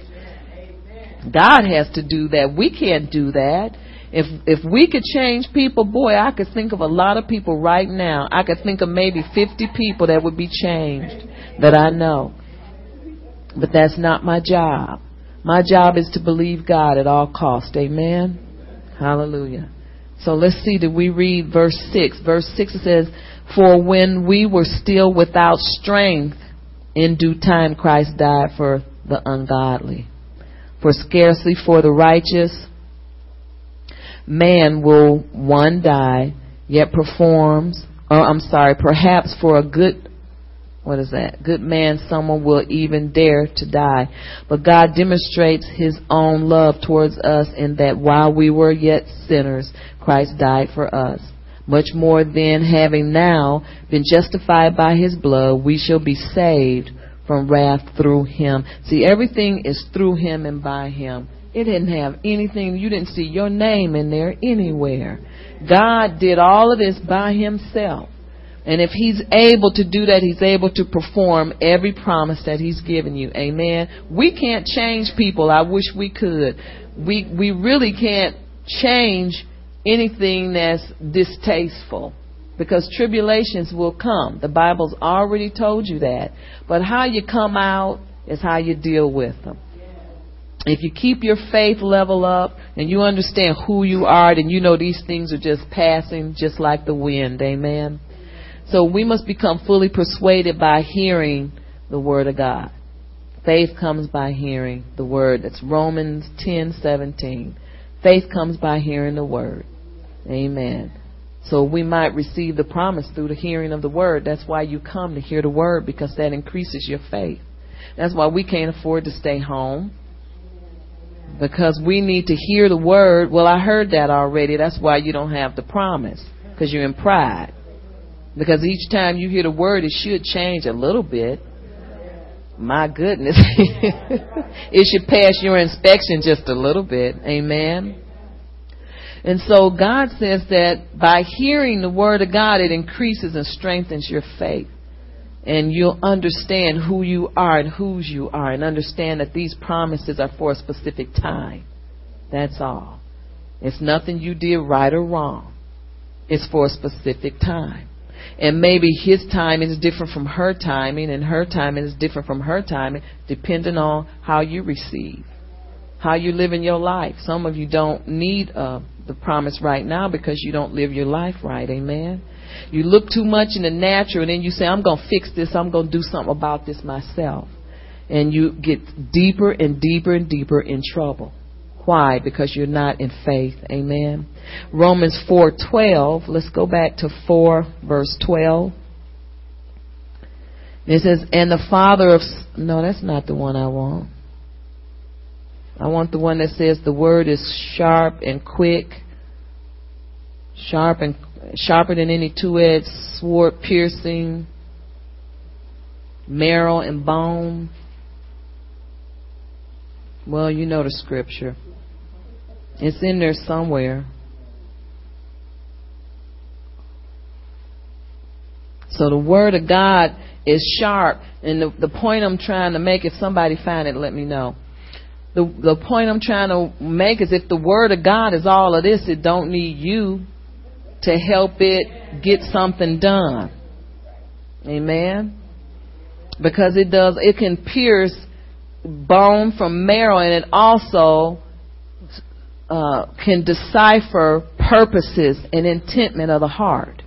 God has to do that. We can't do that. If if we could change people, boy, I could think of a lot of people right now. I could think of maybe 50 people that would be changed that I know. But that's not my job. My job is to believe God at all cost. Amen. Hallelujah. So let's see did we read verse 6. Verse 6 it says, "For when we were still without strength, in due time Christ died for the ungodly." For scarcely for the righteous man will one die, yet performs, or I'm sorry, perhaps for a good, what is that? Good man, someone will even dare to die. But God demonstrates his own love towards us in that while we were yet sinners, Christ died for us. Much more than having now been justified by his blood, we shall be saved from wrath through him. See, everything is through him and by him. It didn't have anything, you didn't see your name in there anywhere. God did all of this by himself. And if he's able to do that, he's able to perform every promise that he's given you. Amen. We can't change people. I wish we could. We, we really can't change anything that's distasteful because tribulations will come. The Bible's already told you that. But how you come out is how you deal with them. If you keep your faith level up and you understand who you are, then you know these things are just passing just like the wind. Amen. So we must become fully persuaded by hearing the word of God. Faith comes by hearing the word. That's Romans 10:17. Faith comes by hearing the word. Amen. So we might receive the promise through the hearing of the word. That's why you come to hear the word because that increases your faith. That's why we can't afford to stay home because we need to hear the word. Well, I heard that already. That's why you don't have the promise because you're in pride. Because each time you hear the word, it should change a little bit. My goodness. it should pass your inspection just a little bit. Amen. And so God says that by hearing the word of God, it increases and strengthens your faith. And you'll understand who you are and whose you are and understand that these promises are for a specific time. That's all. It's nothing you did right or wrong. It's for a specific time. And maybe his timing is different from her timing and her timing is different from her timing depending on how you receive. how you live in your life. Some of you don't need uh, the promise right now because you don't live your life right. Amen. You look too much in the natural and then you say, I'm going to fix this. I'm going to do something about this myself. And you get deeper and deeper and deeper in trouble. Why? Because you're not in faith. Amen. Romans 4:12. Let's go back to 4 verse 12. It says, "And the father of No, that's not the one I want. I want the one that says the word is sharp and quick, sharp and sharper than any two-edged sword, piercing marrow and bone." Well, you know the scripture. It's in there somewhere. So the word of God is sharp, and the, the point I'm trying to make, if somebody find it, let me know. The the point I'm trying to make is if the word of God is all of this, it don't need you to help it get something done. Amen. Because it does, it can pierce bone from marrow, and it also uh, can decipher purposes and intentment of the heart.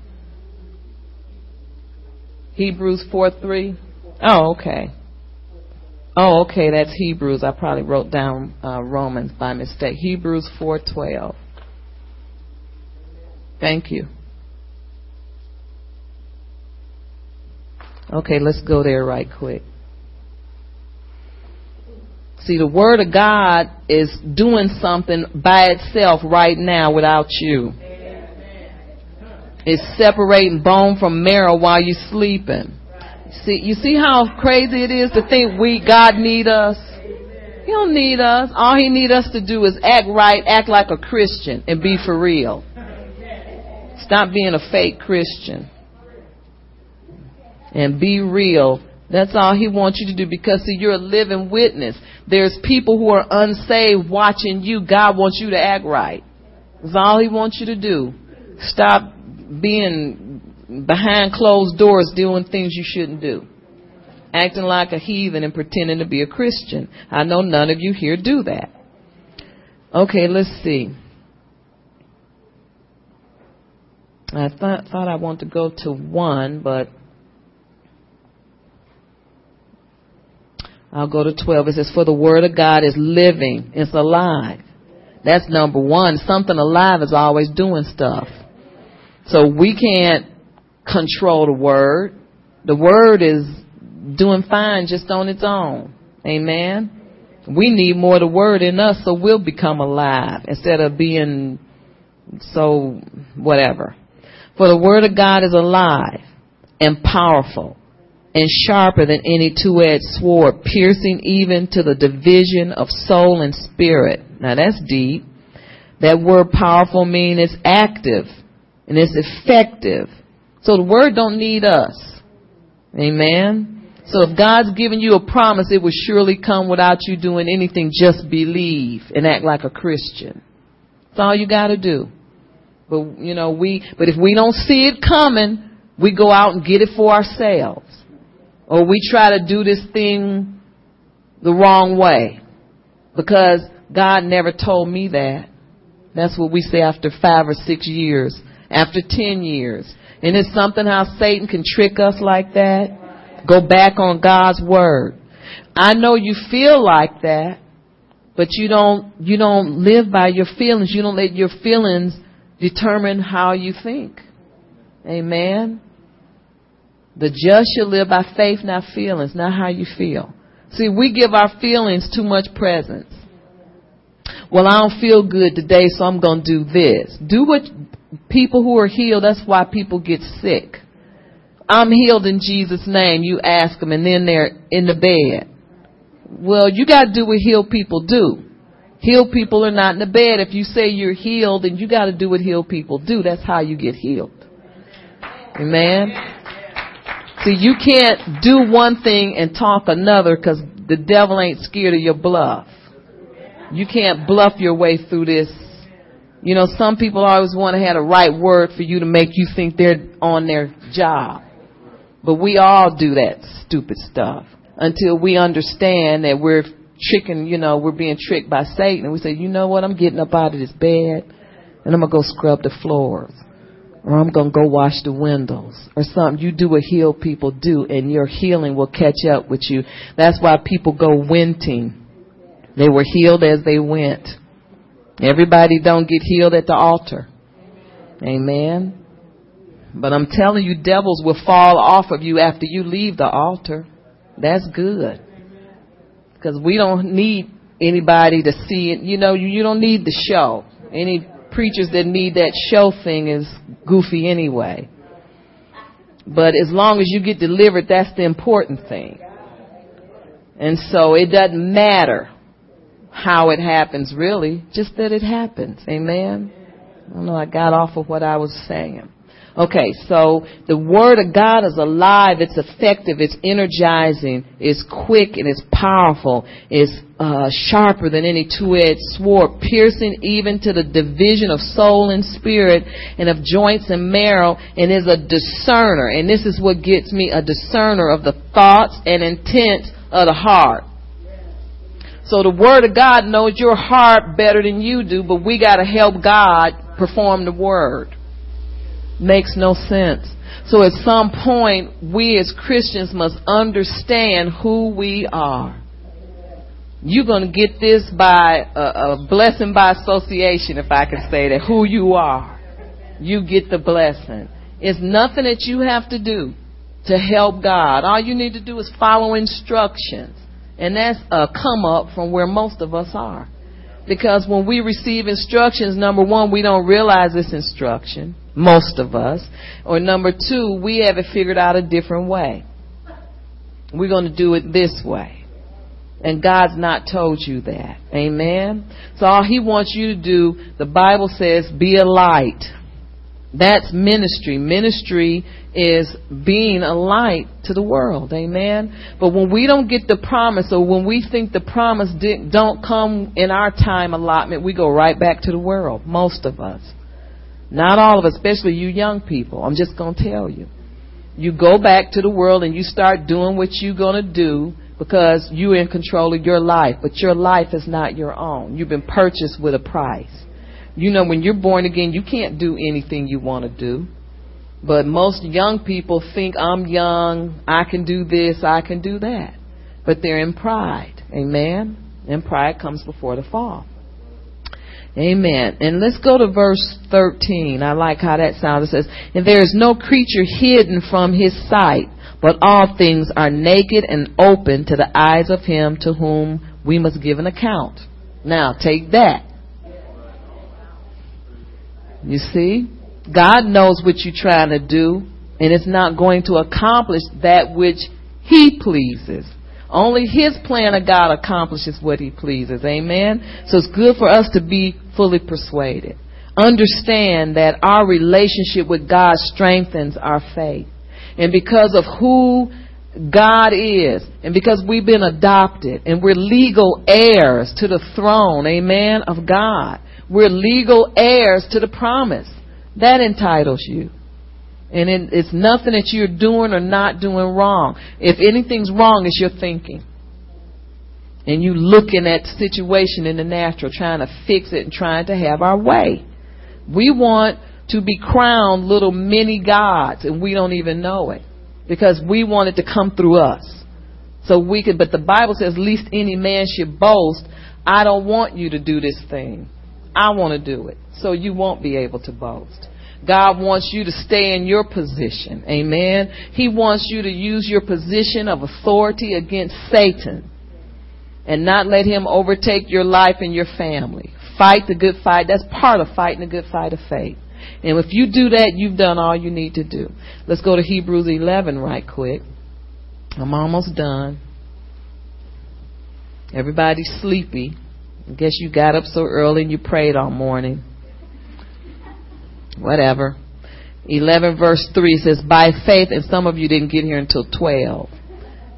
Hebrews 4 3. Oh, okay. Oh, okay, that's Hebrews. I probably wrote down uh, Romans by mistake. Hebrews 4:12. Thank you. Okay, let's go there right quick. See, the Word of God is doing something by itself right now without you. It's separating bone from marrow while you're sleeping. See, you see how crazy it is to think we, God need us? He don't need us. All He need us to do is act right, act like a Christian, and be for real. Stop being a fake Christian. And be real that's all he wants you to do because see, you're a living witness. There's people who are unsaved watching you. God wants you to act right. That's all he wants you to do. Stop being behind closed doors doing things you shouldn't do. Acting like a heathen and pretending to be a Christian. I know none of you here do that. Okay, let's see. I thought thought I want to go to one, but I'll go to 12. It says, For the word of God is living, it's alive. That's number one. Something alive is always doing stuff. So we can't control the word. The word is doing fine just on its own. Amen. We need more of the word in us so we'll become alive instead of being so whatever. For the word of God is alive and powerful and sharper than any two-edged sword, piercing even to the division of soul and spirit. Now that's deep. That word powerful means it's active and it's effective. So the word don't need us. Amen. So if God's given you a promise, it will surely come without you doing anything. Just believe and act like a Christian. That's all you gotta do. But, you know, we, but if we don't see it coming, we go out and get it for ourselves or we try to do this thing the wrong way because God never told me that. That's what we say after five or six years, after ten years. And it's something how Satan can trick us like that. Go back on God's word. I know you feel like that, but you don't, you don't live by your feelings. You don't let your feelings determine how you think. Amen. The just shall live by faith, not feelings, not how you feel. See, we give our feelings too much presence. Well, I don't feel good today, so I'm going to do this. Do what people who are healed, that's why people get sick. I'm healed in Jesus' name. You ask them, and then they're in the bed. Well, you got to do what healed people do. Healed people are not in the bed. If you say you're healed, then you got to do what healed people do. That's how you get healed. Amen. See, you can't do one thing and talk another because the devil ain't scared of your bluff. You can't bluff your way through this. You know, some people always want to have the right word for you to make you think they're on their job. But we all do that stupid stuff until we understand that we're tricking, you know, we're being tricked by Satan. And we say, you know what? I'm getting up out of this bed and I'm going to go scrub the floors or I'm going to go wash the windows or something. You do what healed people do and your healing will catch up with you. That's why people go winting. They were healed as they went. Everybody don't get healed at the altar. Amen. But I'm telling you, devils will fall off of you after you leave the altar. That's good. Because we don't need anybody to see it. You know, you, you don't need the show. Any preachers that need that show thing is goofy anyway. But as long as you get delivered, that's the important thing. And so it doesn't matter how it happens really, just that it happens. Amen. I don't know, I got off of what I was saying. Okay, so the Word of God is alive, it's effective, it's energizing, it's quick, and it's powerful, it's uh, sharper than any two-edged sword, piercing even to the division of soul and spirit, and of joints and marrow, and is a discerner. And this is what gets me, a discerner of the thoughts and intents of the heart. So the Word of God knows your heart better than you do, but we gotta help God perform the Word makes no sense. So at some point, we as Christians must understand who we are. You're going to get this by a, a, blessing by association, if I can say that, who you are. You get the blessing. It's nothing that you have to do to help God. All you need to do is follow instructions. And that's a come up from where most of us are. Because when we receive instructions, number one, we don't realize this instruction most of us. Or number two, we have it figured out a different way. We're going to do it this way. And God's not told you that. Amen. So all he wants you to do, the Bible says, be a light. That's ministry. Ministry is being a light to the world. Amen. But when we don't get the promise or when we think the promise don't come in our time allotment, we go right back to the world. Most of us. Not all of us, especially you young people. I'm just going to tell you. You go back to the world and you start doing what you're going to do because you're in control of your life, but your life is not your own. You've been purchased with a price. You know, when you're born again, you can't do anything you want to do. But most young people think I'm young, I can do this, I can do that. But they're in pride. Amen? And pride comes before the fall. Amen. And let's go to verse 13. I like how that sounds. It says, And there is no creature hidden from his sight, but all things are naked and open to the eyes of him to whom we must give an account. Now, take that. You see? God knows what you're trying to do, and it's not going to accomplish that which he pleases. Only His plan of God accomplishes what He pleases. Amen? So it's good for us to be fully persuaded. Understand that our relationship with God strengthens our faith. And because of who God is, and because we've been adopted, and we're legal heirs to the throne, amen, of God. We're legal heirs to the promise. That entitles you. And it, it's nothing that you're doing or not doing wrong. If anything's wrong, it's your thinking. And you looking at the situation in the natural, trying to fix it and trying to have our way. We want to be crowned little mini gods and we don't even know it. Because we want it to come through us. So we could, but the Bible says, least any man should boast. I don't want you to do this thing. I want to do it. So you won't be able to boast. God wants you to stay in your position. Amen. He wants you to use your position of authority against Satan and not let him overtake your life and your family. Fight the good fight. That's part of fighting the good fight of faith. And if you do that, you've done all you need to do. Let's go to Hebrews 11 right quick. I'm almost done. Everybody's sleepy. I guess you got up so early and you prayed all morning whatever. 11 verse 3 says, by faith, and some of you didn't get here until 12.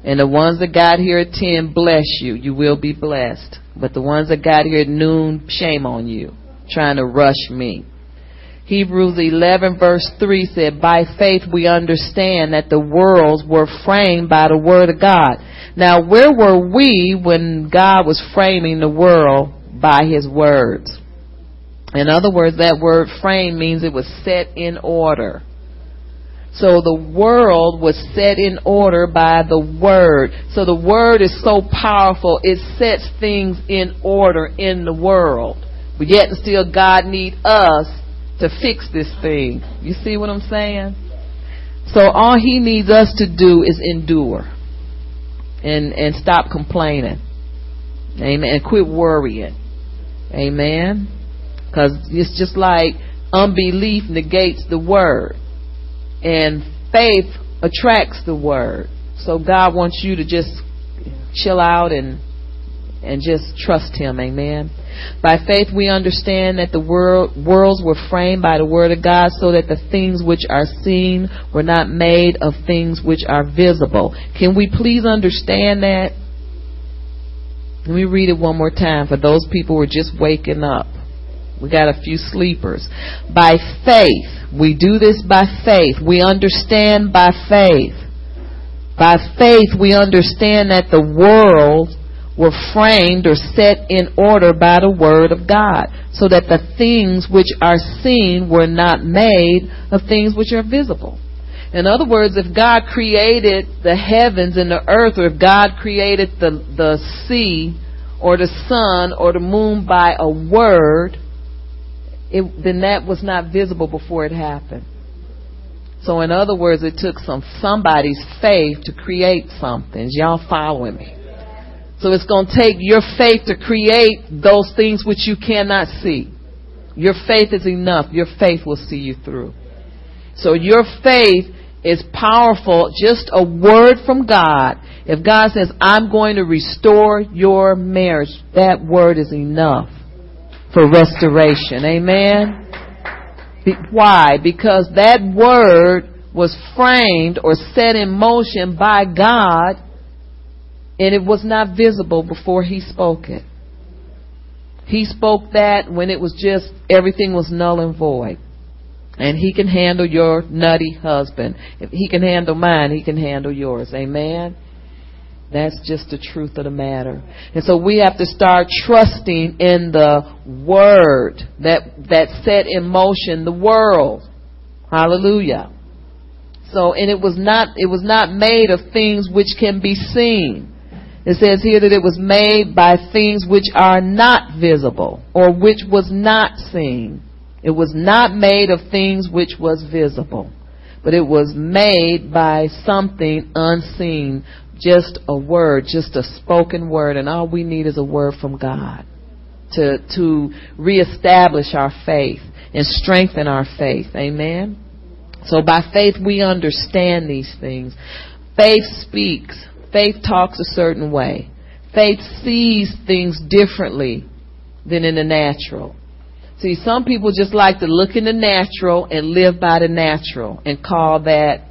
And the ones that got here at 10, bless you. You will be blessed. But the ones that got here at noon, shame on you. Trying to rush me. Hebrews 11 verse 3 said, By faith we understand that the worlds were framed by the word of God. Now where were we when God was framing the world by his words? In other words, that word frame means it was set in order. So the world was set in order by the word. So the word is so powerful, it sets things in order in the world. But yet and still God need us to fix this thing. You see what I'm saying? So all he needs us to do is endure and and stop complaining. Amen. And quit worrying. Amen. Cuz it's just like unbelief negates the word and faith attracts the word. So God wants you to just chill out and and just trust him. Amen. By faith we understand that the world, worlds were framed by the word of God so that the things which are seen were not made of things which are visible. Can we please understand that? Let me read it one more time for those people who are just waking up. We got a few sleepers. By faith, we do this by faith. We understand by faith. By faith, we understand that the world were framed or set in order by the word of God, so that the things which are seen were not made of things which are visible. In other words, if God created the heavens and the earth, or if God created the, the sea, or the sun, or the moon by a word, it, then that was not visible before it happened. So in other words, it took some somebody's faith to create something. Y'all following me? So it's going to take your faith to create those things which you cannot see. Your faith is enough. Your faith will see you through. So your faith is powerful. Just a word from God. If God says, I'm going to restore your marriage, that word is enough for restoration. Amen. Be- why? Because that word was framed or set in motion by God and it was not visible before he spoke it. He spoke that when it was just everything was null and void. And he can handle your nutty husband. If he can handle mine, he can handle yours. Amen. That's just the truth of the matter. And so we have to start trusting in the word that, that set in motion the world. Hallelujah. So, and it was not, it was not made of things which can be seen. It says here that it was made by things which are not visible or which was not seen. It was not made of things which was visible, but it was made by something unseen just a word, just a spoken word, and all we need is a word from God to to reestablish our faith and strengthen our faith. Amen. So by faith we understand these things. Faith speaks. Faith talks a certain way. Faith sees things differently than in the natural. See, some people just like to look in the natural and live by the natural and call that,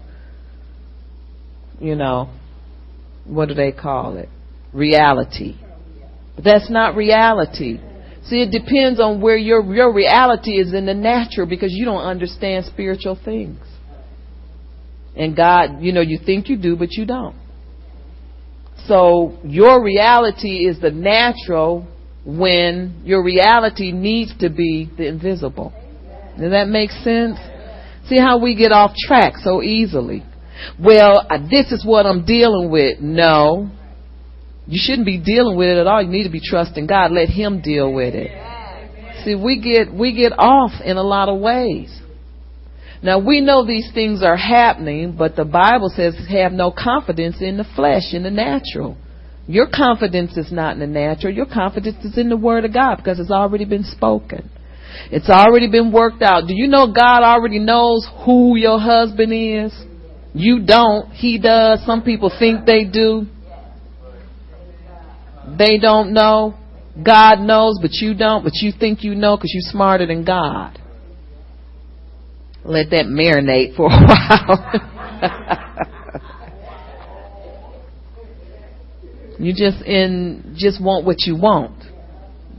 you know, what do they call it? Reality. But that's not reality. See, it depends on where your, your reality is in the natural because you don't understand spiritual things. And God, you know, you think you do, but you don't. So your reality is the natural when your reality needs to be the invisible. Does that make sense? See how we get off track so easily. Well, uh, this is what I'm dealing with. No. You shouldn't be dealing with it at all. You need to be trusting God. Let Him deal with it. See, we get, we get off in a lot of ways. Now we know these things are happening, but the Bible says have no confidence in the flesh, in the natural. Your confidence is not in the natural. Your confidence is in the Word of God because it's already been spoken. It's already been worked out. Do you know God already knows who your husband is? You don't. He does. Some people think they do. They don't know. God knows, but you don't. But you think you know because you're smarter than God. Let that marinate for a while. you just in just want what you want.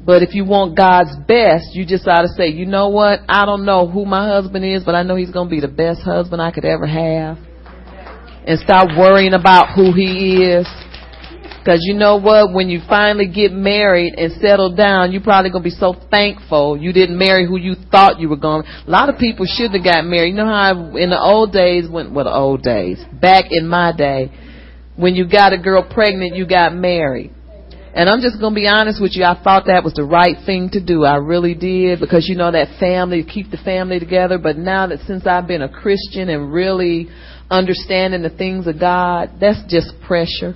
But if you want God's best, you just ought to say, you know what? I don't know who my husband is, but I know he's going to be the best husband I could ever have. And stop worrying about who he is. Cause you know what? When you finally get married and settle down, you're probably gonna be so thankful you didn't marry who you thought you were going. A lot of people should have got married. You know how I, in the old days, when, well, the old days, back in my day, when you got a girl pregnant, you got married. And I'm just going to be honest with you. I thought that was the right thing to do. I really did because you know that family, keep the family together. But now that since I've been a Christian and really understanding the things of God, that's just pressure.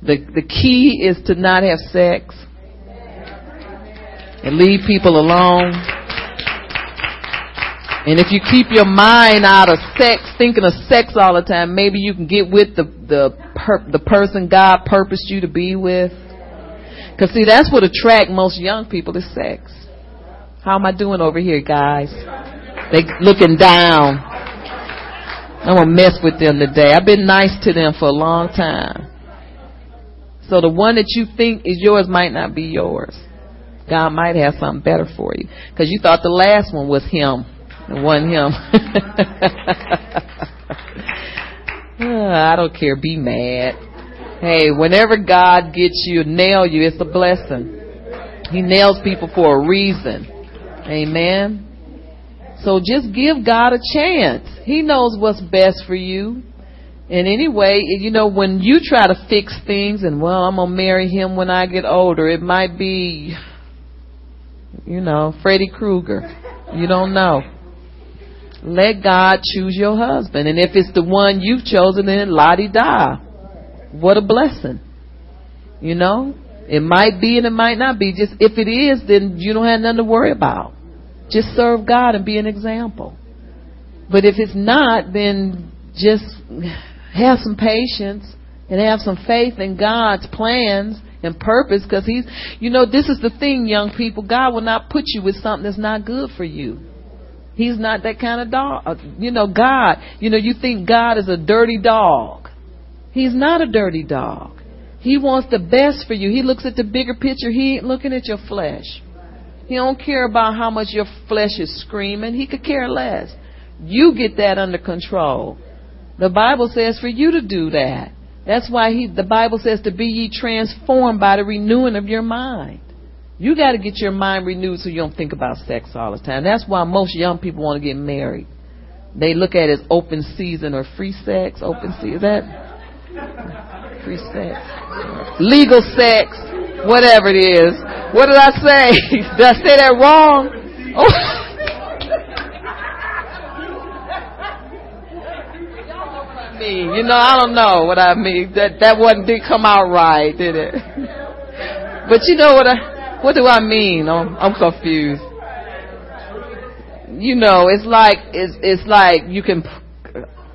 The, the key is to not have sex and leave people alone. And if you keep your mind out of sex, thinking of sex all the time, maybe you can get with the the per, the person God purposed you to be with. Cause see, that's what attract most young people is sex. How am I doing over here, guys? They looking down. I'm gonna mess with them today. I've been nice to them for a long time. So the one that you think is yours might not be yours. God might have something better for you. Cause you thought the last one was him. It wasn't him. Ah, I don't care. Be mad. Hey, whenever God gets you, nail you, it's a blessing. He nails people for a reason. Amen. So just give God a chance. He knows what's best for you. And anyway, you know, when you try to fix things and, well, I'm going to marry him when I get older, it might be, you know, Freddy Krueger. You don't know. Let God choose your husband. And if it's the one you've chosen, then lottie da. What a blessing. You know? It might be and it might not be. Just if it is, then you don't have nothing to worry about. Just serve God and be an example. But if it's not, then just have some patience and have some faith in God's plans and purpose because he's you know this is the thing young people god will not put you with something that's not good for you He's not that kind of dog. Uh, you know, God, you know, you think God is a dirty dog. He's not a dirty dog. He wants the best for you. He looks at the bigger picture. He ain't looking at your flesh. He don't care about how much your flesh is screaming. He could care less. You get that under control. The Bible says for you to do that. That's why he, the Bible says to be ye transformed by the renewing of your mind. You got to get your mind renewed so you don't think about sex all the time. That's why most young people want to get married. They look at it as open season or free sex. Open season. Is that free sex? Legal sex. Whatever it is. What did I say? did I say that wrong? Oh. Mean, you know, I don't know what I mean. That that wasn't did come out right, did it? But you know what I what do I mean? I'm, I'm confused. You know, it's like it's it's like you can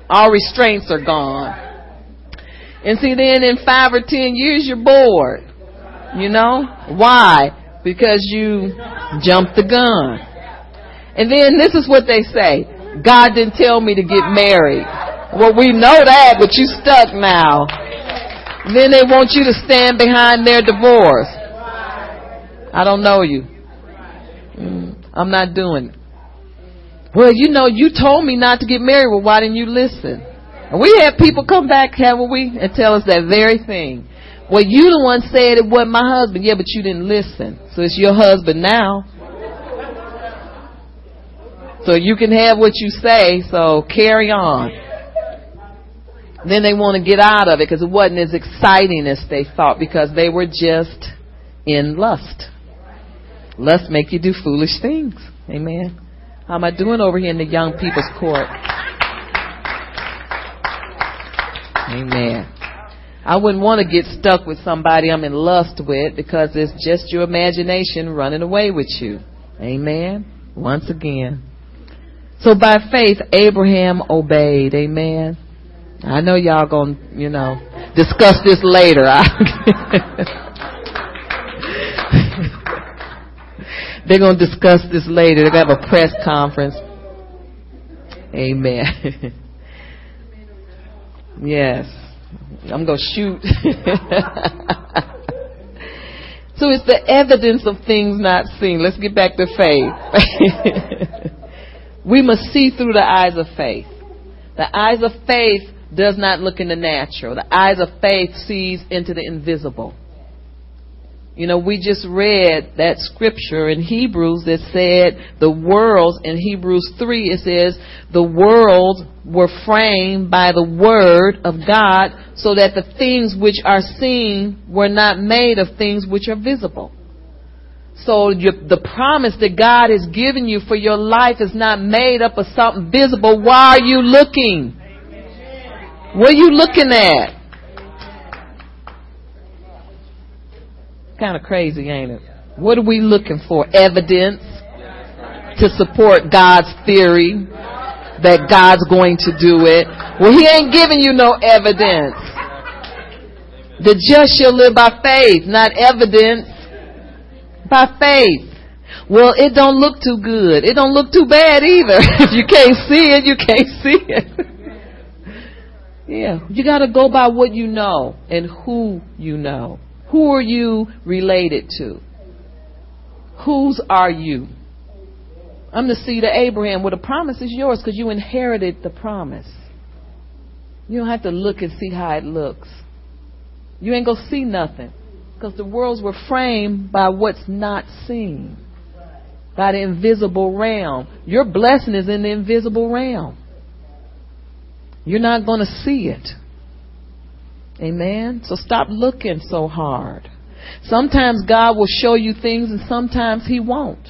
all restraints are gone. And see then in 5 or 10 years you're bored. You know? Why? Because you jumped the gun. And then this is what they say. God didn't tell me to get married. Well, we know that, but you stuck now. Then they want you to stand behind their divorce. I don't know you. Mm, I'm not doing it. Well, you know, you told me not to get married. Well, why didn't you listen? And we had people come back, haven't we, and tell us that very thing. Well, you the one said it wasn't my husband. Yeah, but you didn't listen. So it's your husband now. So you can have what you say, so carry on. Then they want to get out of it because it wasn't as exciting as they thought because they were just in lust. Lust make you do foolish things. Amen. How am I doing over here in the young people's court? Amen. I wouldn't want to get stuck with somebody I'm in lust with because it's just your imagination running away with you. Amen. Once again. So by faith, Abraham obeyed. Amen. I know y'all gonna, you know, discuss this later. They're going to discuss this later. They're to have a press conference. Amen. yes. I'm going to shoot. So it's the evidence of things not seen. Let's get back to faith. we must see through the eyes of faith. The eyes of faith does not look in the natural. The eyes of faith sees into the invisible. You know, we just read that scripture in Hebrews that said the worlds, in Hebrews 3 it says, the worlds were framed by the word of God so that the things which are seen were not made of things which are visible. So the promise that God has given you for your life is not made up of something visible. Why are you looking? What are you looking at? Kind of crazy, ain't it? What are we looking for? Evidence to support God's theory that God's going to do it. Well, He ain't giving you no evidence. The just shall live by faith, not evidence. By faith. Well, it don't look too good. It don't look too bad either. if you can't see it, you can't see it. yeah, you got to go by what you know and who you know. Who are you related to? Whose are you? I'm the seed of Abraham. Well, the promise is yours because you inherited the promise. You don't have to look and see how it looks. You ain't going to see nothing because the worlds were framed by what's not seen, by the invisible realm. Your blessing is in the invisible realm. You're not going to see it. Amen. So stop looking so hard. Sometimes God will show you things and sometimes He won't.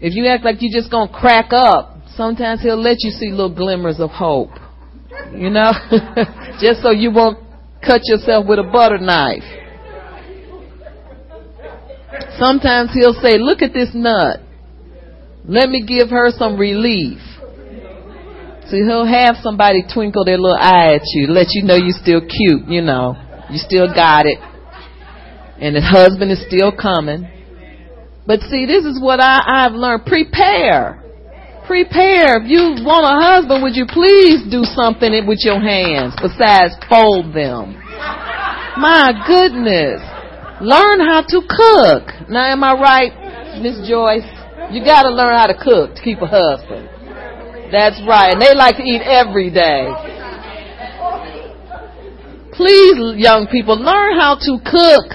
If you act like you're just going to crack up, sometimes He'll let you see little glimmers of hope. You know? just so you won't cut yourself with a butter knife. Sometimes He'll say, look at this nut. Let me give her some relief. See, he'll have somebody twinkle their little eye at you, let you know you're still cute, you know. You still got it. And the husband is still coming. But see, this is what I, I've learned. Prepare. Prepare. If you want a husband, would you please do something with your hands besides fold them? My goodness. Learn how to cook. Now, am I right, Miss Joyce? You gotta learn how to cook to keep a husband. That's right. And they like to eat every day. Please, young people, learn how to cook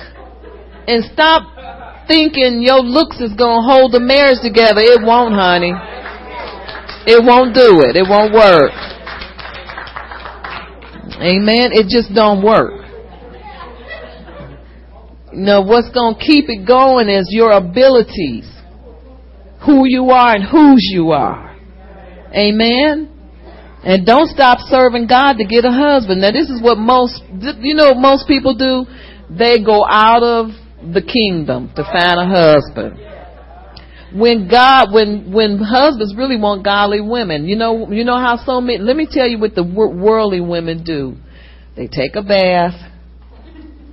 and stop thinking your looks is going to hold the marriage together. It won't, honey. It won't do it. It won't work. Amen. It just don't work. Know, what's going to keep it going is your abilities. Who you are and whose you are. Amen. And don't stop serving God to get a husband. Now this is what most, you know, most people do. They go out of the kingdom to find a husband. When God, when, when husbands really want godly women, you know, you know how so many, let me tell you what the worldly women do. They take a bath.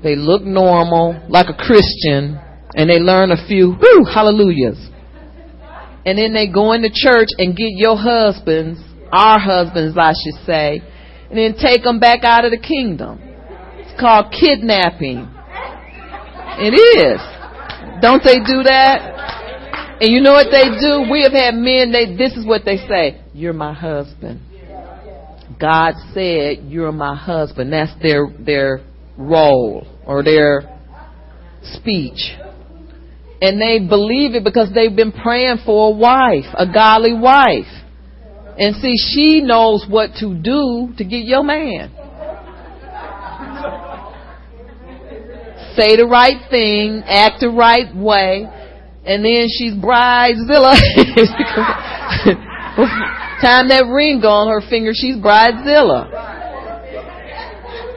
They look normal, like a Christian, and they learn a few, whoo, hallelujahs and then they go into church and get your husbands, our husbands, I should say, and then take them back out of the kingdom. It's called kidnapping. It is. Don't they do that? And you know what they do? We have had men, they, this is what they say. You're my husband. God said, you're my husband. That's their, their role or their speech and they believe it because they've been praying for a wife, a godly wife. And see, she knows what to do to get your man. Say the right thing, act the right way, and then she's bridezilla. Time that ring on her finger, she's bridezilla.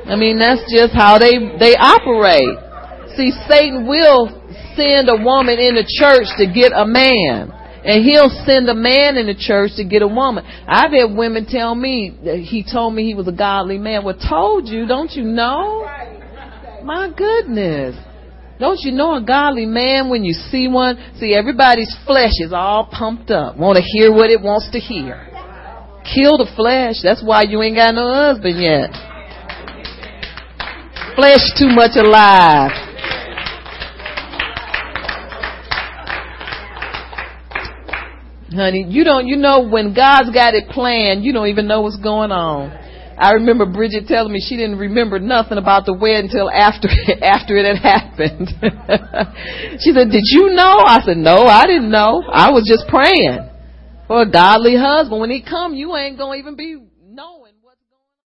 I mean, that's just how they they operate. See, Satan will send a woman in the church to get a man. And he'll send a man in the church to get a woman. I've had women tell me he told me he was a godly man. Well, told you, don't you know? My goodness. Don't you know a godly man when you see one? See, everybody's flesh is all pumped up. Want to hear what it wants to hear. Kill the flesh. That's why you ain't got no husband yet. Flesh too much alive. Honey, you don't, you know, when God's got it planned, you don't even know what's going on. I remember Bridget telling me she didn't remember nothing about the wedding until after after it had happened. she said, "Did you know?" I said, "No, I didn't know. I was just praying for a godly husband. When he come, you ain't gonna even be